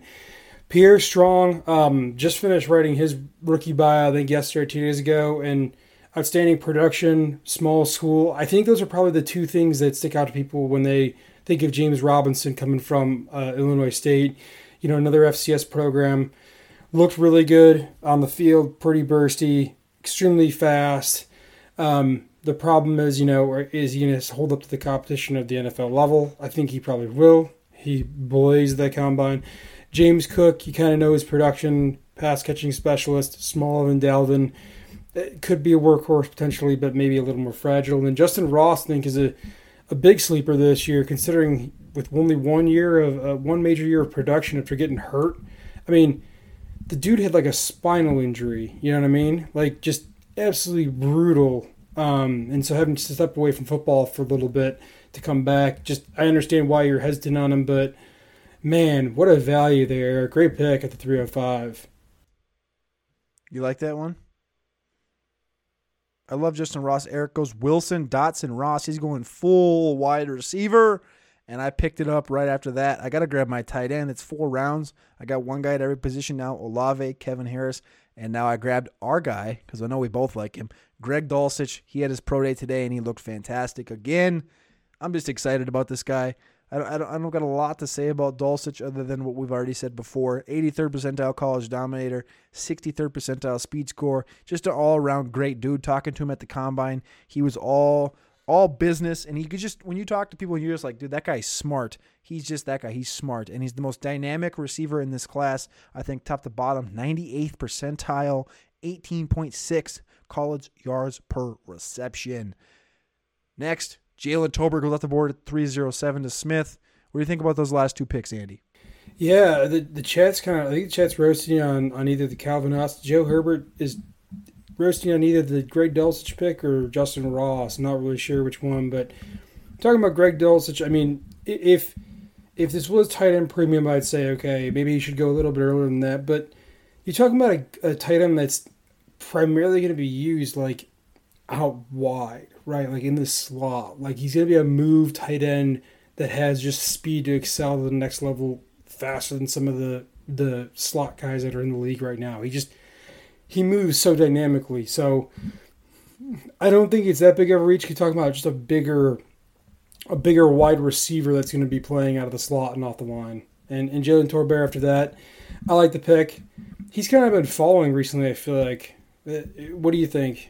Speaker 2: Pierre Strong um, just finished writing his rookie bio, I think yesterday, two days ago, and outstanding production, small school. I think those are probably the two things that stick out to people when they think of James Robinson coming from uh, Illinois State. You know, another FCS program. Looked really good on the field, pretty bursty, extremely fast. Um, the problem is, you know, is he going to hold up to the competition of the NFL level? I think he probably will. He blazed that combine. James Cook, you kind of know his production, pass catching specialist, smaller than Dalvin. It could be a workhorse potentially, but maybe a little more fragile. And Justin Ross, I think, is a, a big sleeper this year, considering with only one year of uh, one major year of production after getting hurt. I mean, the dude had like a spinal injury. You know what I mean? Like just absolutely brutal. Um, and so having to step away from football for a little bit to come back, just I understand why you're hesitant on him, but man, what a value there! Great pick at the 305.
Speaker 1: You like that one? I love Justin Ross. Eric goes Wilson, Dotson, Ross. He's going full wide receiver. And I picked it up right after that. I got to grab my tight end. It's four rounds. I got one guy at every position now Olave, Kevin Harris. And now I grabbed our guy because I know we both like him. Greg Dulcich. He had his pro day today and he looked fantastic again. I'm just excited about this guy. I don't, I don't, I don't got a lot to say about Dulcich other than what we've already said before. 83rd percentile college dominator, 63rd percentile speed score, just an all around great dude. Talking to him at the combine, he was all all business, and he could just when you talk to people, you're just like, dude, that guy's smart. He's just that guy. He's smart, and he's the most dynamic receiver in this class. I think top to bottom, 98th percentile, 18.6 college yards per reception. Next, Jalen Tolbert goes off the board at 307 to Smith. What do you think about those last two picks, Andy?
Speaker 2: Yeah, the the chat's kind of I think the chat's roasting on on either the Calvin Austin, Joe Herbert is roasting on either the Greg Dulcich pick or Justin Ross. Not really sure which one, but talking about Greg Dulcich, I mean, if if this was tight end premium, I'd say okay, maybe you should go a little bit earlier than that. But you're talking about a, a tight end that's primarily going to be used like out wide, right? Like in the slot. Like he's going to be a move tight end that has just speed to excel to the next level faster than some of the the slot guys that are in the league right now. He just he moves so dynamically. So I don't think it's that big of a reach. You're talking about just a bigger a bigger wide receiver that's going to be playing out of the slot and off the line. And and Jalen Tolbert after that, I like the pick. He's kind of been following recently. I feel like. Uh, What do you think?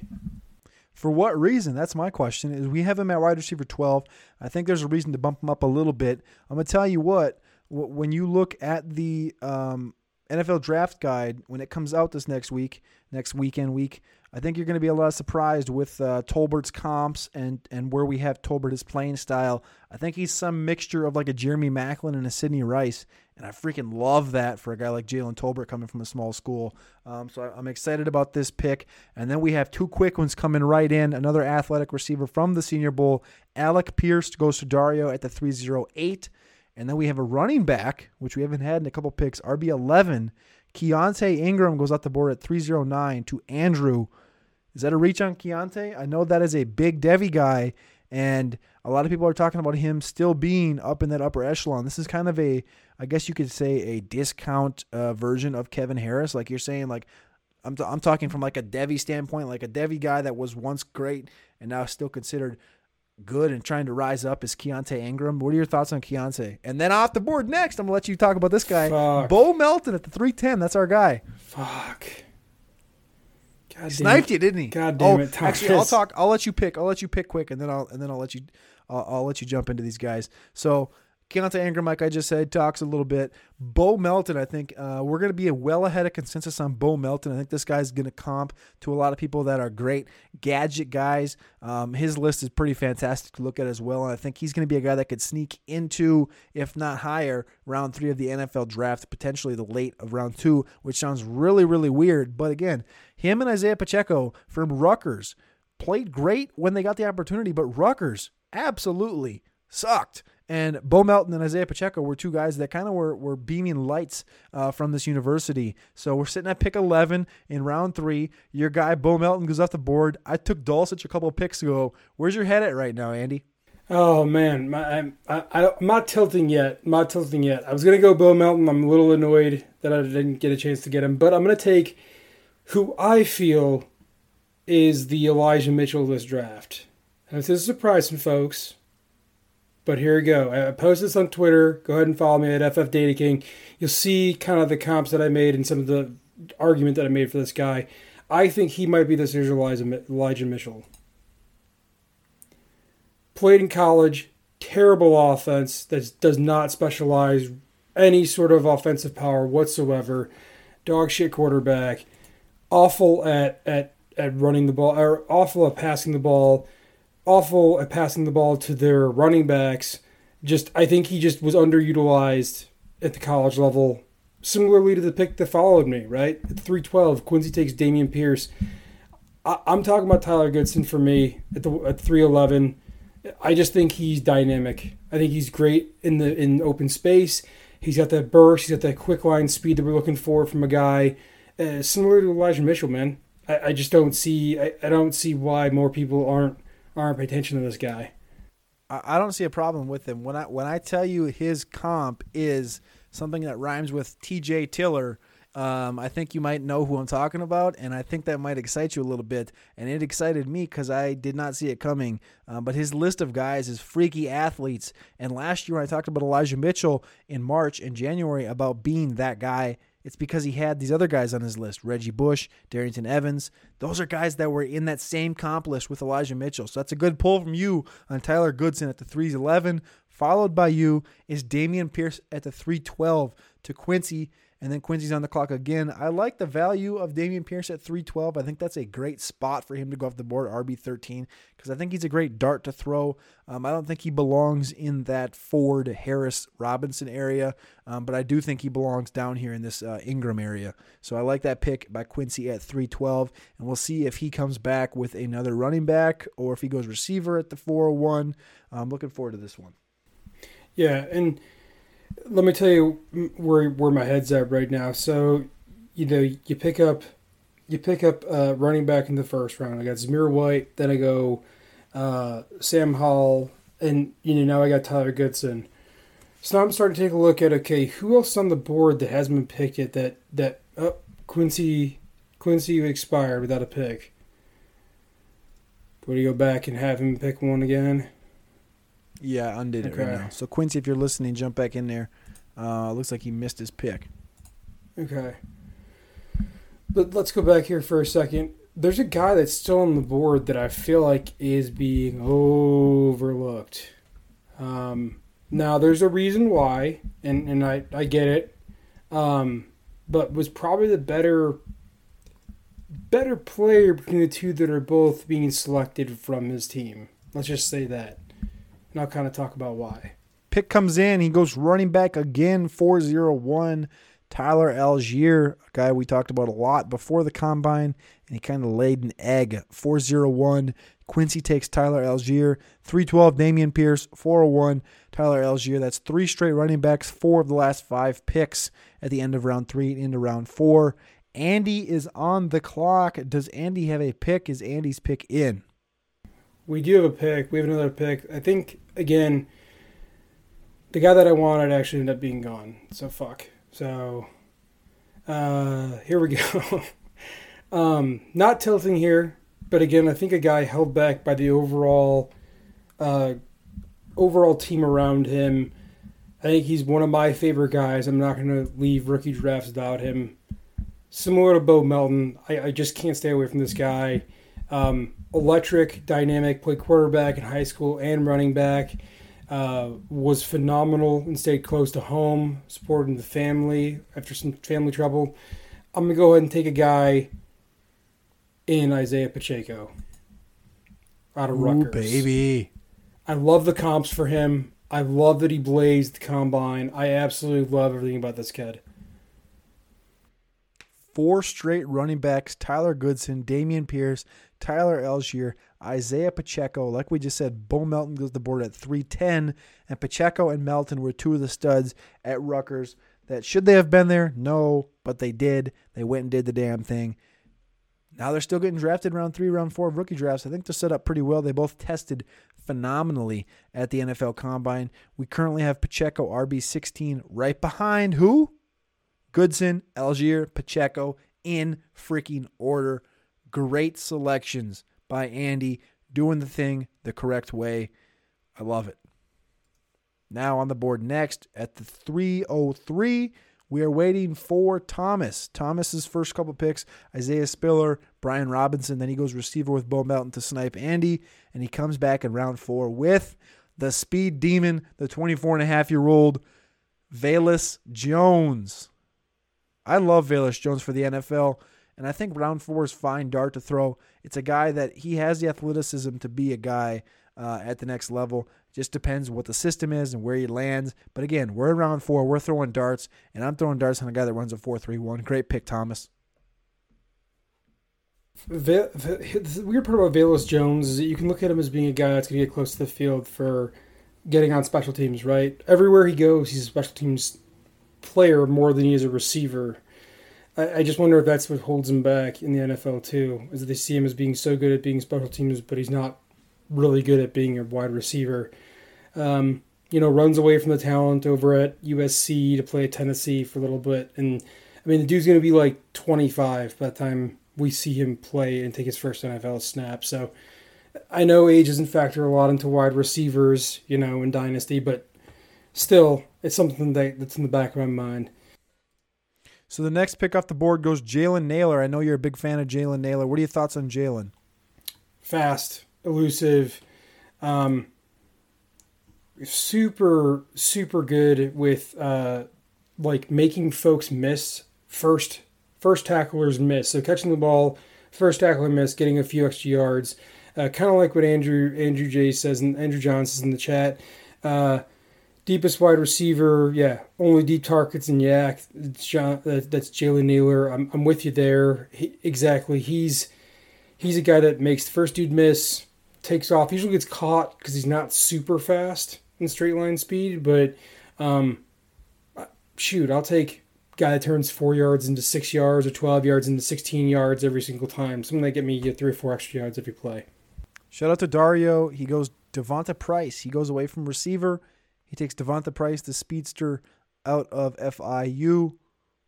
Speaker 1: For what reason? That's my question. Is we have him at wide receiver 12. I think there's a reason to bump him up a little bit. I'm gonna tell you what. When you look at the um, NFL draft guide when it comes out this next week, next weekend week, I think you're going to be a lot surprised with uh, Tolbert's comps and and where we have Tolbert his playing style. I think he's some mixture of like a Jeremy Maclin and a Sidney Rice, and I freaking love that for a guy like Jalen Tolbert coming from a small school. Um, so I- I'm excited about this pick. And then we have two quick ones coming right in. Another athletic receiver from the Senior Bowl, Alec Pierce goes to Dario at the 308. And then we have a running back, which we haven't had in a couple picks, RB11. Keaontay Ingram goes out the board at 309 to Andrew. Is that a reach on Keaontay? I know that is a big Devy guy, and a lot of people are talking about him still being up in that upper echelon. This is kind of a, I guess you could say, a discount uh, version of Kevin Harris. Like you're saying, like I'm, t- I'm talking from like a Devy standpoint, like a Devy guy that was once great and now still considered good and trying to rise up is Keaontay Ingram. What are your thoughts on Keaontay? And then off the board next, I'm gonna let you talk about this guy,
Speaker 2: Fuck.
Speaker 1: Bo Melton at the 310. That's our guy.
Speaker 2: Fuck. God
Speaker 1: He sniped
Speaker 2: it.
Speaker 1: you, didn't he?
Speaker 2: God oh, damn
Speaker 1: oh,
Speaker 2: it, Thomas.
Speaker 1: Actually, I'll talk. I'll let you pick. I'll let you pick quick, and then I'll and then I'll let you. I'll, I'll let you jump into these guys. So. Keaontay Ingram, like I just said, talks a little bit. Bo Melton, I think uh, we're going to be well ahead of consensus on Bo Melton. I think this guy's going to comp to a lot of people that are great gadget guys. Um, his list is pretty fantastic to look at as well, and I think he's going to be a guy that could sneak into, if not higher, round three of the NFL draft, potentially the late of round two, which sounds really, really weird. But again, him and Isaiah Pacheco from Rutgers played great when they got the opportunity, but Rutgers absolutely sucked. And Bo Melton and Isaiah Pacheco were two guys that kind of were, were beaming lights uh, from this university. So we're sitting at pick 11 in round three. Your guy, Bo Melton, goes off the board. I took Dulcich a couple picks ago. Where's your head at right now, Andy?
Speaker 2: Oh man, my, I'm, I, I, I'm not tilting yet. I'm not tilting yet. I was gonna go Bo Melton. I'm a little annoyed that I didn't get a chance to get him, but I'm gonna take who I feel is the Elijah Mitchell of this draft. And this is surprising, folks. But here we go. Uh, I posted this on Twitter. Go ahead and follow me at FF Data King. You'll see kind of the comps that I made and some of the argument that I made for this guy. I think he might be this year's Elijah, Elijah Mitchell. Played in college, terrible offense that does not specialize any sort of offensive power whatsoever. Dog shit quarterback. Awful at, at, at running the ball, or awful at passing the ball awful at passing the ball to their running backs. Just I think he just was underutilized at the college level. Similarly to the pick that followed me, right? At 312, Quincy takes Dameon Pierce. I, am talking about Tyler Goodson for me at the at 311. I just think he's dynamic. I think he's great in the in open space. He's got that burst. He's got that quick line speed that we're looking for from a guy uh, similar to Elijah Mitchell. Man, I, I just don't see. I, I don't see why more people aren't aren't paying attention to this guy.
Speaker 1: I don't see a problem with him. When I when I tell you his comp is something that rhymes with T.J. Tiller, um, I think you might know who I'm talking about, and I think that might excite you a little bit. And it excited me because I did not see it coming. Um, but his list of guys is freaky athletes. And last year, when I talked about Elijah Mitchell in March and January about being that guy, it's because he had these other guys on his list Reggie Bush, Darrynton Evans. Those are guys that were in that same comp list with Elijah Mitchell. So that's a good pull from you on Tyler Goodson at the 311. Followed by you is Dameon Pierce at the 312 to Quincy. And then Quincy's on the clock again. I like the value of Dameon Pierce at 312. I think that's a great spot for him to go off the board, RB13, because I think he's a great dart to throw. Um, I don't think he belongs in that Ford, Harris, Robinson area, um, but I do think he belongs down here in this uh, Ingram area. So I like that pick by Quincy at 312, and we'll see if he comes back with another running back or if he goes receiver at the 401. I'm looking forward to this one.
Speaker 2: Yeah, and let me tell you where where my head's at right now. So, you know, you pick up you pick up uh, running back in the first round. I got Zamir White, then I go uh, Sam Hall, and you know now I got Tyler Goodson. So now I'm starting to take a look at okay, who else on the board that hasn't been picked yet? That that oh, Quincy Quincy expired without a pick. Would you go back and have him pick one again?
Speaker 1: Yeah, undid it
Speaker 2: Okay.
Speaker 1: right now. So Quincy, if you're listening, jump back in there. Uh, looks like he missed his pick.
Speaker 2: Okay. But let's go back here for a second. There's a guy that's still on the board that I feel like is being overlooked. Um, now, there's a reason why, and, and I, I get it. Um, but was probably the better better player between the two that are both being selected from his team. Let's just say that. And I'll kind of talk about why.
Speaker 1: Pick comes in. He goes running back again, 401. Tyler Allgeier, a guy we talked about a lot before the combine, and he kind of laid an egg. 401. Quincy takes Tyler Allgeier. 312, Dameon Pierce. 401, Tyler Allgeier. That's three straight running backs, four of the last five picks at the end of round three and into round four. Andy is on the clock. Does Andy have a pick? Is Andy's pick in?
Speaker 2: We do have a pick. We have another pick. I think, again, the guy that I wanted actually ended up being gone. So fuck. So uh, here we go. um, not tilting here, but again, I think a guy held back by the overall uh, overall team around him. I think he's one of my favorite guys. I'm not going to leave rookie drafts without him. Similar to Bo Melton, I, I just can't stay away from this guy. Um, electric, dynamic, played quarterback in high school and running back. Uh, was phenomenal and stayed close to home, supporting the family after some family trouble. I'm gonna go ahead and take a guy in Isaiah Pacheco out of
Speaker 1: Ooh,
Speaker 2: Rutgers.
Speaker 1: baby.
Speaker 2: I love the comps for him. I love that he blazed the combine. I absolutely love everything about this kid.
Speaker 1: Four straight running backs Tyler Goodson, Dameon Pierce, Tyler Allgeier, Isaiah Pacheco. Like we just said, Bo Melton goes the board at 310, and Pacheco and Melton were two of the studs at Rutgers. That should they have been there? No, but they did. They went and did the damn thing. Now they're still getting drafted round three, round four of rookie drafts. I think they're set up pretty well. They both tested phenomenally at the NFL Combine. We currently have Pacheco RB16 right behind who? Goodson, Allgeier, Pacheco in freaking order. Great selections by Andy, doing the thing the correct way. I love it. Now on the board next at the 303, we are waiting for Thomas. Thomas's first couple picks, Isaiah Spiller, Brian Robinson. Then he goes receiver with Bo Melton to snipe Andy, and he comes back in round four with the speed demon, the 24 and a half year old Velus Jones. I love Velus Jones for the NFL, and I think round four is fine dart to throw. It's a guy that he has the athleticism to be a guy uh, at the next level. Just depends what the system is and where he lands. But again, we're in round four. We're throwing darts, and I'm throwing darts on a guy that runs a 4 3 1. Great pick, Thomas.
Speaker 2: The, weird part about Velus Jones is that you can look at him as being a guy that's going to get close to the field for getting on special teams, right? Everywhere he goes, he's a special teams player more than he is a receiver. I, I just wonder if that's what holds him back in the NFL too, is that they see him as being so good at being special teams, but he's not really good at being a wide receiver. Um, you know, runs away from the talent over at USC to play at Tennessee for a little bit, and I mean the dude's going to be like 25 by the time we see him play and take his first NFL snap. So I know age doesn't factor a lot into wide receivers, you know, in Dynasty, but still, it's something that, that's in the back of my mind.
Speaker 1: So the next pick off the board goes Jalen Nailor. I know you're a big fan of Jalen Nailor. What are your thoughts on Jalen?
Speaker 2: Fast, elusive, um, super, super good with uh, like making folks miss first first tacklers miss. So catching the ball, first tackler miss, getting a few extra yards. Uh, kind of like what Andrew Andrew J says and Andrew John says in the chat. Uh, deepest wide receiver, yeah, only deep targets and yak. It's John, that, that's Jalen Nailor. I'm, I'm with you there. He, exactly. He's he's a guy that makes the first dude miss, takes off. Usually gets caught because he's not super fast in straight line speed, but um, shoot, I'll take guy that turns four yards into six yards or 12 yards into 16 yards every single time. Something that get me three or four extra yards every play.
Speaker 1: Shout out to Dario. He goes D'Vonte Price. He goes away from receiver. He takes D'Vonte Price, the speedster, out of FIU.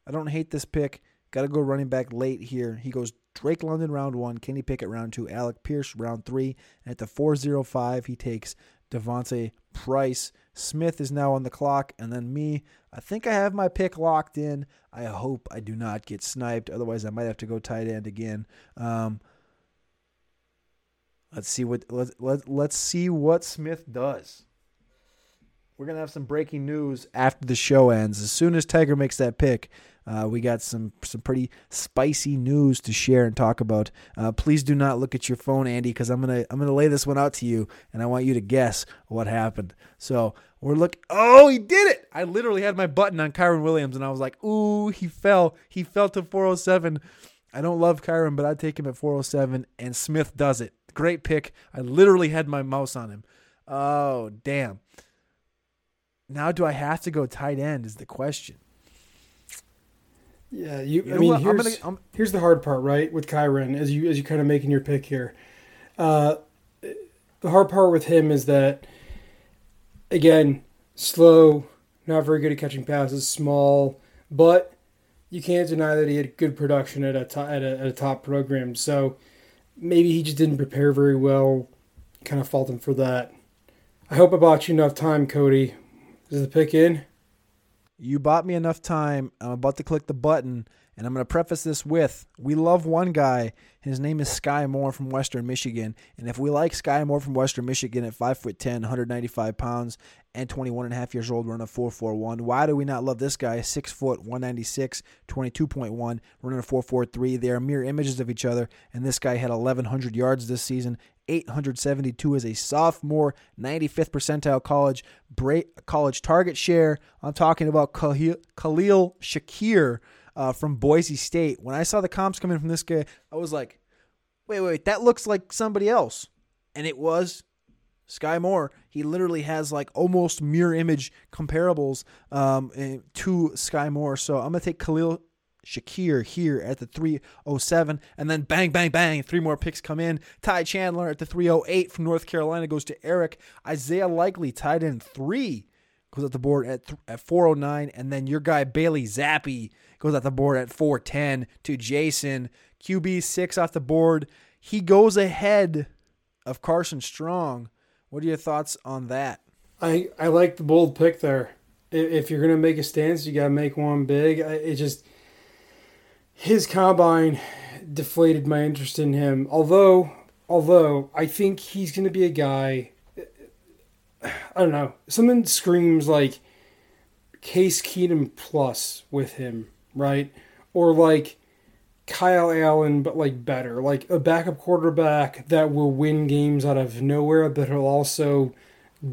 Speaker 1: I don't hate this pick. Got to go running back late here. He goes Drake London round one, Kenny Pickett round two, Alec Pierce round three. And at the 405, he takes D'Vonte Price. Smith is now on the clock, and then me. I think I have my pick locked in. I hope I do not get sniped. Otherwise, I might have to go tight end again. Um, let's see what let let let's see what Smith does. We're gonna have some breaking news after the show ends. As soon as Tiger makes that pick, uh, we got some some pretty spicy news to share and talk about. Uh, please do not look at your phone, Andy, because I'm gonna I'm gonna lay this one out to you, and I want you to guess what happened. So we're looking. Oh, he did it! I literally had my button on Kyren Williams, and I was like, "Ooh, he fell. He fell to 407." I don't love Kyren, but I'd take him at 407, and Smith does it. great pick. I literally had my mouse on him. Oh, damn. Now do I have to go tight end is the question.
Speaker 2: Yeah, you. I mean,
Speaker 1: what? I'm
Speaker 2: here's
Speaker 1: gonna- I'm-
Speaker 2: here's the hard part, right? With Kyren, as you as you kind of making your pick here, uh, the hard part with him is that, again, slow, not very good at catching passes, small, but you can't deny that he had good production at a to, at a, at a top program. So maybe he just didn't prepare very well. Kind of fault him for that. I hope I bought you enough time, Cody. Is the pick in?
Speaker 1: You bought me enough time. I'm about to click the button, and I'm going to preface this with we love one guy. His name is Skyy Moore from Western Michigan. And if we like Skyy Moore from Western Michigan at 5'10, 195 pounds, and 21 and a half years old, running a 4'41, why do we not love this guy? 6 foot, 196, 22.1, running a 4'43. They are mirror images of each other, and this guy had 1,100 yards this season. 872 as a sophomore, 95th percentile college break, college target share. I'm talking about Khalil, Khalil Shakir uh, from Boise State. When I saw the comps coming from this guy, I was like, wait, wait, that looks like somebody else. And it was Skyy Moore. He literally has like almost mirror image comparables um, eh, to Skyy Moore. So I'm going to take Khalil Shakir here at the 307. And then bang, bang, bang. Three more picks come in. Ty Chandler at the 308 from North Carolina goes to Eric. Isaiah Likely tied in three goes at the board at, th- at 409. And then your guy Bailey Zappe goes at the board at 410 to Jason. QB six off the board. He goes ahead of Carson Strong. What are your thoughts on that?
Speaker 2: I, I like the bold pick there. If you're gonna make a stance, you gotta make one big. It just his combine deflated my interest in him. Although although I think he's gonna be a guy. I don't know. Something screams like Case Keenum plus with him, right? Or like Kyle Allen, but like better, like a backup quarterback that will win games out of nowhere, but he'll also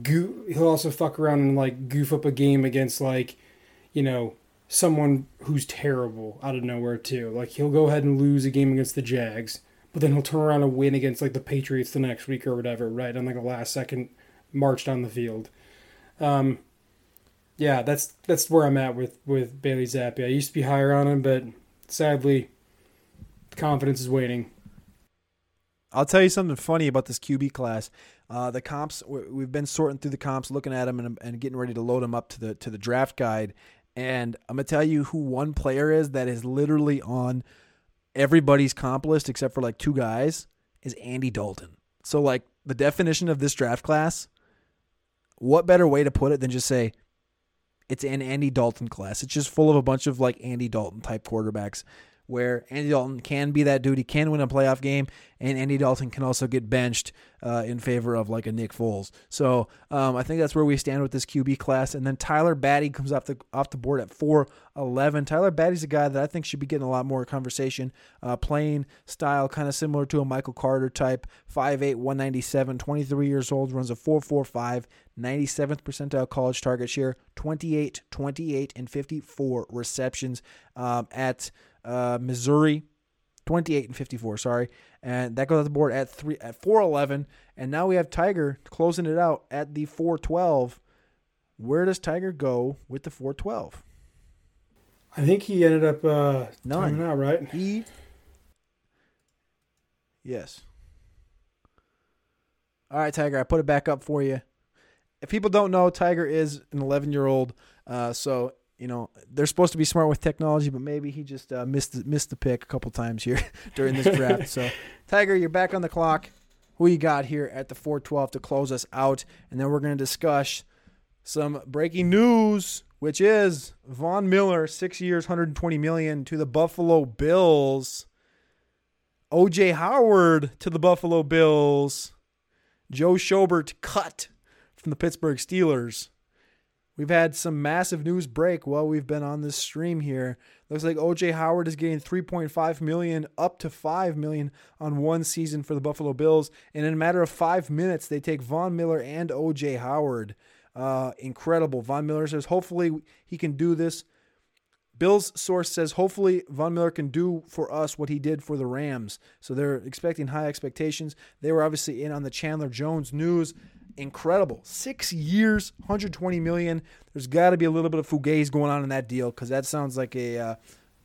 Speaker 2: goo- he'll also fuck around and like goof up a game against like, you know, someone who's terrible out of nowhere too. Like he'll go ahead and lose a game against the Jags, but then he'll turn around and win against like the Patriots the next week or whatever, right? On like a last second march down the field. Um, yeah, that's that's where I'm at with with Bailey Zappe. I used to be higher on him, but sadly, confidence is waning.
Speaker 1: I'll tell you something funny about this QB class. Uh, the comps we- we've been sorting through the comps, looking at them, and, and getting ready to load them up to the to the draft guide. And I'm gonna tell you who one player is that is literally on everybody's comp list except for like two guys is Andy Dalton. So like the definition of this draft class, what better way to put it than just say it's an Andy Dalton class. It's just full of a bunch of like Andy Dalton type quarterbacks where Andy Dalton can be that dude. He can win a playoff game, and Andy Dalton can also get benched uh, in favor of like a Nick Foles. So um, I think that's where we stand with this QB class. And then Tyler Badie comes off the off the board at four eleven. Tyler Badie's a guy that I think should be getting a lot more conversation. Uh, playing style kind of similar to a Michael Carter type. 5'8", 197, 23 years old, runs a 4.45, 97th percentile college target share, 28, 28, and 54 receptions um, at uh, Missouri. 28 and 54, sorry. And that goes off the board at three at 411. And now we have Tiger closing it out at the 412. Where does Tiger go with the 412?
Speaker 2: I think he ended up uh,
Speaker 1: None.
Speaker 2: out, right?
Speaker 1: He Yes. All right, Tiger, I put it back up for you. If people don't know, Tiger is an 11 year old. Uh, so, you know, they're supposed to be smart with technology, but maybe he just uh, missed, the, missed the pick a couple times here during this draft. so, Tiger, you're back on the clock. Who you got here at the 412 to close us out? And then we're going to discuss some breaking news, which is Von Miller, six years, 120 million to the Buffalo Bills. OJ Howard to the Buffalo Bills. Joe Schobert cut from the Pittsburgh Steelers. We've had some massive news break while we've been on this stream here. Looks like OJ Howard is getting 3.5 million up to 5 million on one season for the Buffalo Bills, and in a matter of 5 minutes they take Von Miller and OJ Howard. Uh, incredible. Von Miller says hopefully he can do this Bill's source says hopefully Von Miller can do for us what he did for the Rams. So they're expecting high expectations. They were obviously in on the Chandler Jones news. Incredible. Six years, 120 million. There's got to be a little bit of fugazi going on in that deal because that sounds like a uh,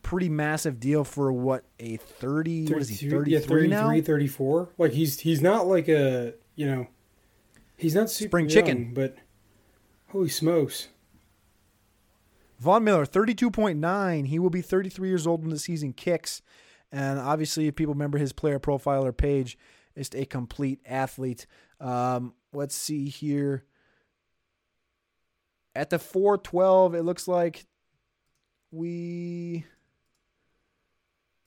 Speaker 1: pretty massive deal for what a 30 what is he 33
Speaker 2: yeah, 33
Speaker 1: now
Speaker 2: 34 like he's he's not like a you know he's not super
Speaker 1: Spring
Speaker 2: young,
Speaker 1: chicken.
Speaker 2: but holy smokes
Speaker 1: Von Miller, 32.9. He will be 33 years old when the season kicks. And obviously, if people remember his player profile or page, just a complete athlete. Um, let's see here. At the 412, it looks like we.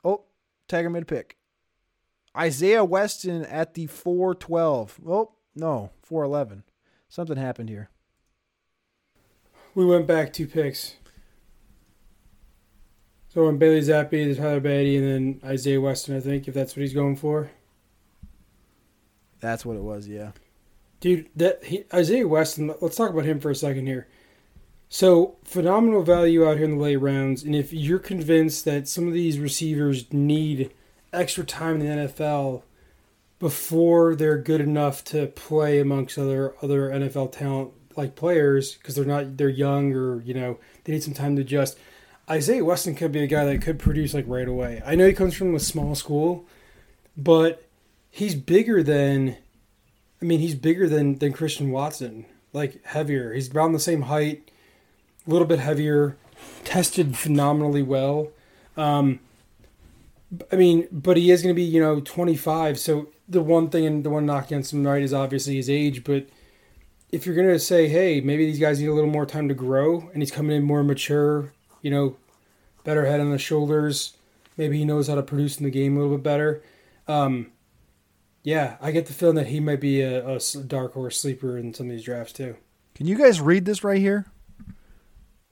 Speaker 1: Oh, Tiger made a pick. Isaiah Weston at the 412. Oh, no, 411. Something happened here.
Speaker 2: we went back two picks so when Bailey Zappe, there's Tyler Badie, and then Isaiah Weston, I think, if that's what he's going for.
Speaker 1: That's what it was, yeah.
Speaker 2: Dude, that he, Isaiah Weston. Let's talk about him for a second here. So phenomenal value out here in the late rounds, and if you're convinced that some of these receivers need extra time in the NFL before they're good enough to play amongst other other NFL talent like players because they're not they're young or you know they need some time to adjust. Isaiah Weston could be a guy that could produce like right away. I know he comes from a small school, but he's bigger than I mean, he's bigger than than Christian Watson. Like heavier. He's around the same height, a little bit heavier, tested phenomenally well. Um, I mean, but he is going to be you know 25. So the one thing and the one knock against him right is obviously his age. But if you're going to say, hey, maybe these guys need a little more time to grow, and he's coming in more mature, you know, better head on the shoulders. Maybe he knows how to produce in the game a little bit better. Um, yeah, I get the feeling that he might be a dark horse sleeper in some of these drafts too.
Speaker 1: Can you guys read this right here?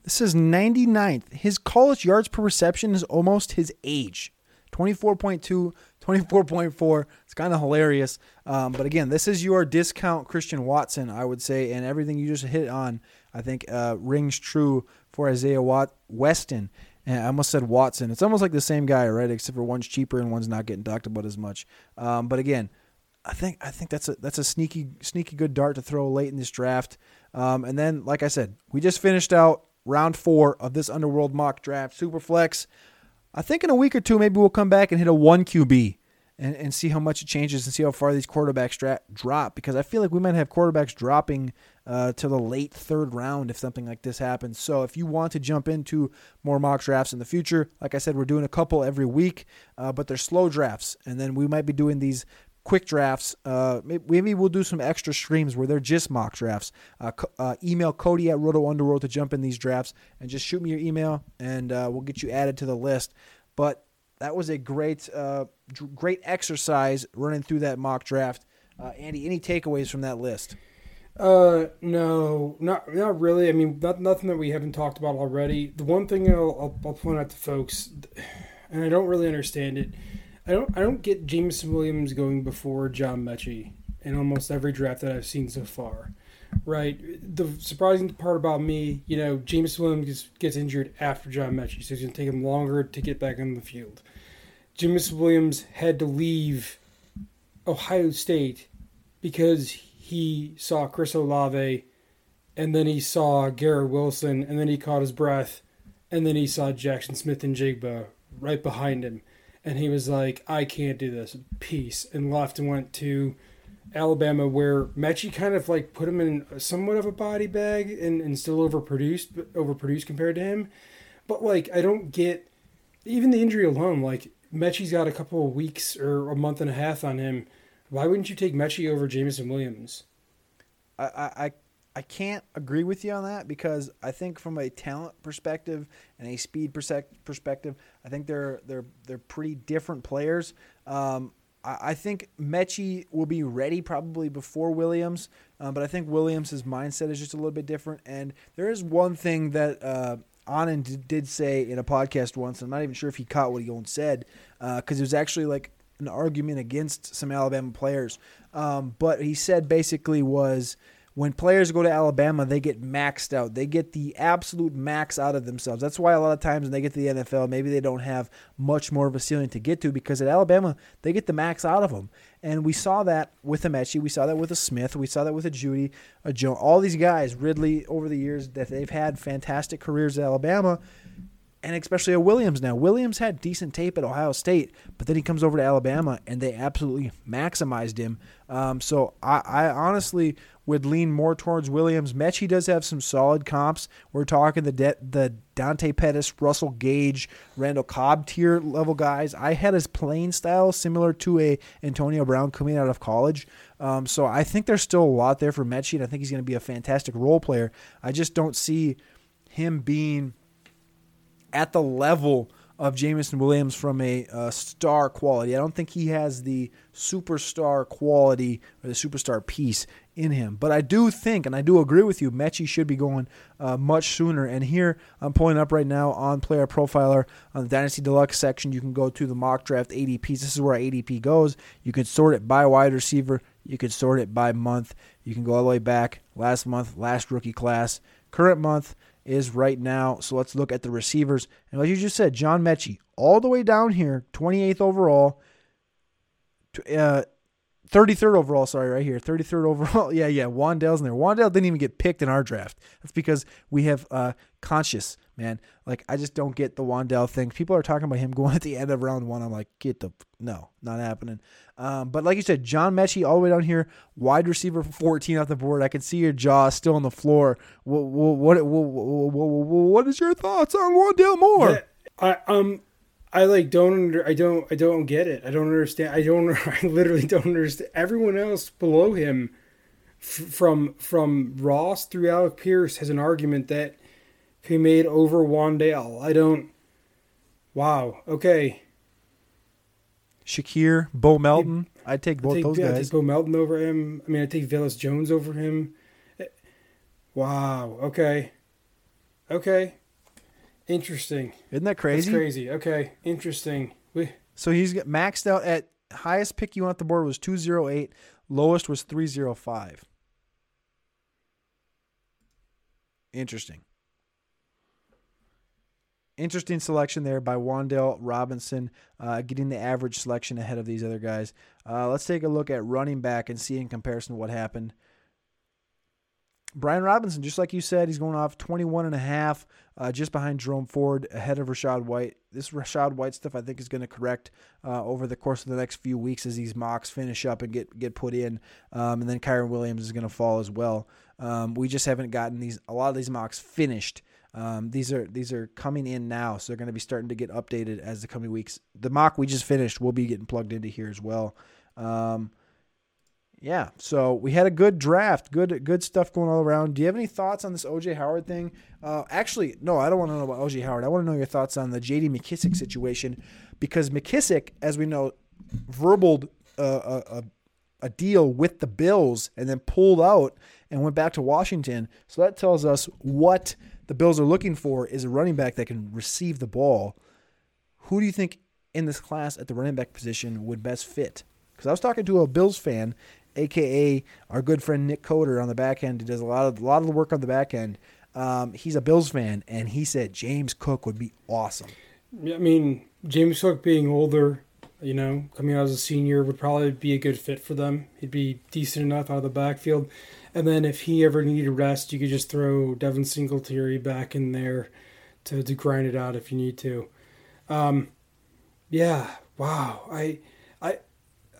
Speaker 1: This is 99th. His college yards per reception is almost his age 24.2, 24.4. It's kind of hilarious. Um, but again, this is your discount Christian Watson, I would say, and everything you just hit on, I think, uh, rings true for Isaiah Wat- Weston. And I almost said Watson. It's almost like the same guy, right? Except for one's cheaper and one's not getting talked about as much. Um, but again, I think I think that's a that's a sneaky sneaky good dart to throw late in this draft. Um, and then, like I said, we just finished out round four of this Underworld mock draft, Superflex. I think in a week or two, maybe we'll come back and hit a one QB and, and see how much it changes and see how far these quarterbacks dra- drop because I feel like we might have quarterbacks dropping uh, to the late third round if something like this happens. So if you want to jump into more mock drafts in the future, like I said, we're doing a couple every week, uh, but they're slow drafts, and then we might be doing these quick drafts. Uh, maybe we'll do some extra streams where they're just mock drafts. Uh, uh, email Cody at Roto Underworld to jump in these drafts and just shoot me your email and uh, we'll get you added to the list. But that was a great, uh, great exercise running through that mock draft. Uh, Andy, any takeaways from that list?
Speaker 2: Uh, no, not not really. I mean, not, nothing that we haven't talked about already. The one thing I'll, I'll, I'll point out to folks, and I don't really understand it. I don't I don't get Jameson Williams going before John Metchie in almost every draft that I've seen so far. Right. The surprising part about me, you know, James Williams gets, injured after John Metchie, so it's going to take him longer to get back on the field. James Williams had to leave Ohio State because he saw Chris Olave, and then he saw Garrett Wilson, and then he caught his breath, and then he saw Jaxon Smith-Njigba right behind him, and he was like, "I can't do this." Peace, and left and went to Alabama, where Metchie kind of like put him in somewhat of a body bag and, and still overproduced, but overproduced compared to him. But like, I don't get even the injury alone. Like Metchie's got a couple of weeks or a month and a half on him. Why wouldn't you take Metchie over Jameson Williams?
Speaker 1: I, I, I- can't agree with you on that because I think from a talent perspective and a speed perspective, I think they're they're they're pretty different players. Um, I, I think Metchie will be ready probably before Williams, uh, but I think Williams' mindset is just a little bit different. And there is one thing that uh, Anand did- say in a podcast once. I'm not even sure if he caught what he once said because it was actually like an argument against some Alabama players. Um, but he said basically was when players go to Alabama, they get maxed out. They get the absolute max out of themselves. That's why a lot of times when they get to the NFL, maybe they don't have much more of a ceiling to get to because at Alabama, they get the max out of them. And we saw that with a Metchie. We saw that with a Smith. We saw that with a Jeudy, a Joe. All these guys, Ridley, over the years, that they've had fantastic careers at Alabama and especially a Williams now. Williams had decent tape at Ohio State, but then he comes over to Alabama and they absolutely maximized him. Um, so I, I, honestly would lean more towards Williams. Metchie does have some solid comps. We're talking the de- the Dante Pettis, Russell Gage, Randall Cobb tier level guys. I had his playing style similar to a Antonio Brown coming out of college. Um, so I think there's still a lot there for Metchie, and I think he's going to be a fantastic role player. I just don't see him being at the level of Jameson Williams from a uh, star quality. I don't think he has the superstar quality or the superstar piece in him. But I do think, and I do agree with you, Metchie should be going uh, much sooner. And here I'm pulling up right now on Player Profiler on the Dynasty Deluxe section. You can go to the mock draft ADPs. This is where ADP goes. You can sort it by wide receiver. You can sort it by month. You can go all the way back last month, last rookie class, current month is right now. So let's look at the receivers. And like you just said, John Metchie, all the way down here, 28th overall, uh, 33rd overall, sorry, right here. 33rd overall. Yeah, yeah. Wan'Dale's in there. Wan'Dale didn't even get picked in our draft. That's because we have uh, conscious, man. Like, I just don't get the Wan'Dale thing. People are talking about him going at the end of round one. I'm like, get the. No, not happening. Um, but like you said, John Metchie all the way down here, wide receiver 14 off the board. I can see your jaw still on the floor. What, what, what, what is your thoughts on Wan'Dale Moore?
Speaker 2: Yeah, I, um, I like don't under, I don't I don't get it. I don't understand. I don't I literally don't understand. Everyone else below him, f- from from Ross through Alec Pierce, has an argument that he made over Wan'Dale. I don't. Wow. Okay.
Speaker 1: Shakir, Bo Melton. I'd take both
Speaker 2: take,
Speaker 1: those
Speaker 2: yeah,
Speaker 1: guys.
Speaker 2: i take Bo Melton over him. I mean, I take Velus Jones over him. Wow. Okay. Okay. Interesting.
Speaker 1: Isn't that crazy?
Speaker 2: That's crazy. Okay. Interesting. We,
Speaker 1: so he's maxed out at highest pick you want the board was 208, lowest was 305. Interesting. Interesting selection there by Wan'Dale Robinson, uh, getting the average selection ahead of these other guys. Uh, let's take a look at running back and see in comparison what happened. Brian Robinson, just like you said, he's going off 21 and a half, uh, just behind Jerome Ford, ahead of Rachaad White. This Rachaad White stuff, I think, is going to correct uh, over the course of the next few weeks as these mocks finish up and get get put in, um, and then Kyren Williams is going to fall as well. Um, we just haven't gotten these a lot of these mocks finished. Um, these are these are coming in now, so they're going to be starting to get updated as the coming weeks. The mock we just finished will be getting plugged into here as well. Um, yeah, so we had a good draft, good good stuff going all around. Do you have any thoughts on this OJ Howard thing? Uh, actually, no, I don't want to know about OJ Howard. I want to know your thoughts on the J.D. McKissic situation because McKissic, as we know, verbaled a, a, a deal with the Bills and then pulled out and went back to Washington. So that tells us what the Bills are looking for is a running back that can receive the ball. Who do you think in this class at the running back position would best fit? Because I was talking to a Bills fan aka our good friend Nick Coder on the back end, who does a lot of a lot of the work on the back end. Um, he's a Bills fan, and he said James Cook would be awesome.
Speaker 2: I mean, James Cook being older, you know, coming out as a senior would probably be a good fit for them. He'd be decent enough out of the backfield. And then if he ever needed rest, you could just throw Devin Singletary back in there to, to grind it out if you need to. Um, yeah, wow. I I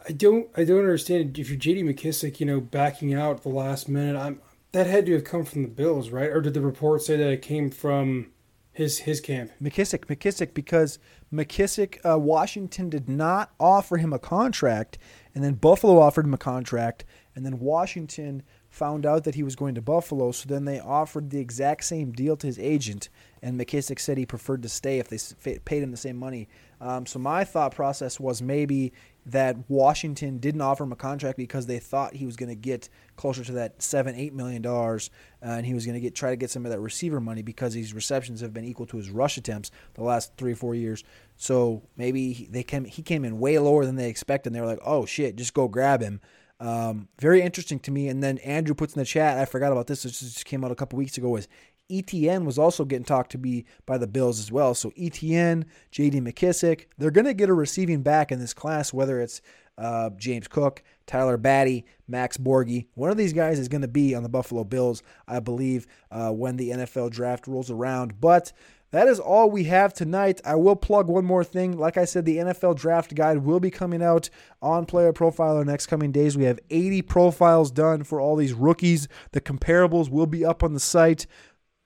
Speaker 2: I don't I don't understand if you're J.D. McKissic, you know, backing out the last minute. I'm that had to have come from the Bills, right? Or did the report say that it came from his his camp?
Speaker 1: McKissic, McKissic, because McKissic, uh, Washington did not offer him a contract, and then Buffalo offered him a contract, and then Washington found out that he was going to Buffalo, so then they offered the exact same deal to his agent, and McKissic said he preferred to stay if they paid him the same money. Um, so my thought process was maybe that Washington didn't offer him a contract because they thought he was going to get closer to that seven, eight million dollars, uh, and he was going to get try to get some of that receiver money because his receptions have been equal to his rush attempts the last three or four years. So maybe they came he came in way lower than they expected. and They were like, "Oh shit, just go grab him." Um, very interesting to me. And then Andrew puts in the chat, I forgot about this, this just came out a couple weeks ago, was ETN was also getting talked to be by the Bills as well. So ETN, JD McKissic, they're going to get a receiving back in this class, whether it's uh, James Cook, Tyler Badie, Max Borghi. One of these guys is going to be on the Buffalo Bills, I believe, uh, when the NFL draft rolls around. But that is all we have tonight. I will plug one more thing. Like I said, the NFL draft guide will be coming out on Player Profiler next coming days. We have 80 profiles done for all these rookies. The comparables will be up on the site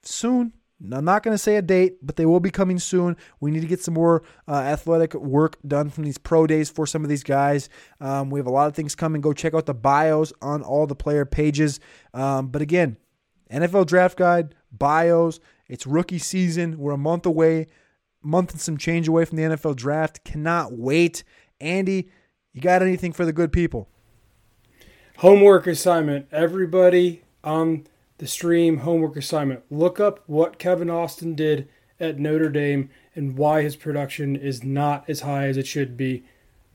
Speaker 1: soon. I'm not going to say a date, but they will be coming soon. We need to get some more uh, athletic work done from these pro days for some of these guys. Um, we have a lot of things coming. Go check out the bios on all the player pages. Um, but again, NFL draft guide, bios. It's rookie season. We're a month away, month and some change away from the NFL draft. Cannot wait. Andy, you got anything for the good people?
Speaker 2: Homework assignment. Everybody on the stream homework assignment. Look up what Kevin Austin did at Notre Dame and why his production is not as high as it should be.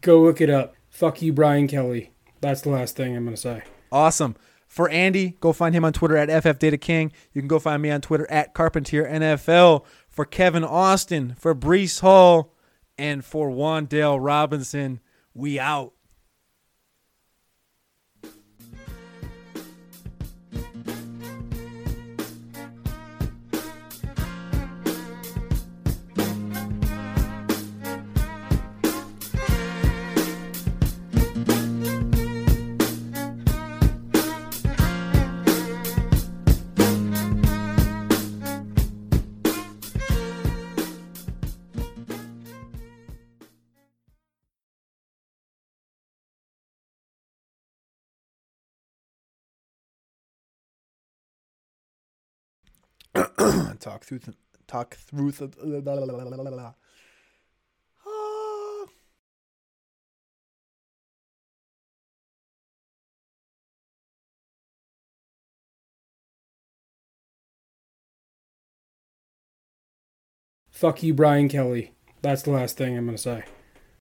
Speaker 2: Go look it up. Fuck you, Brian Kelly. That's the last thing I'm going to say.
Speaker 1: Awesome. For Andy, go find him on Twitter at FFDataKing. You can go find me on Twitter at CarpentierNFL. For Kevin Austin, for Breece Hall, and for Wan'Dale Robinson, we out. Talk through th- talk through th- ah.
Speaker 2: Fuck you, Brian Kelly. That's the last thing I'm going to say.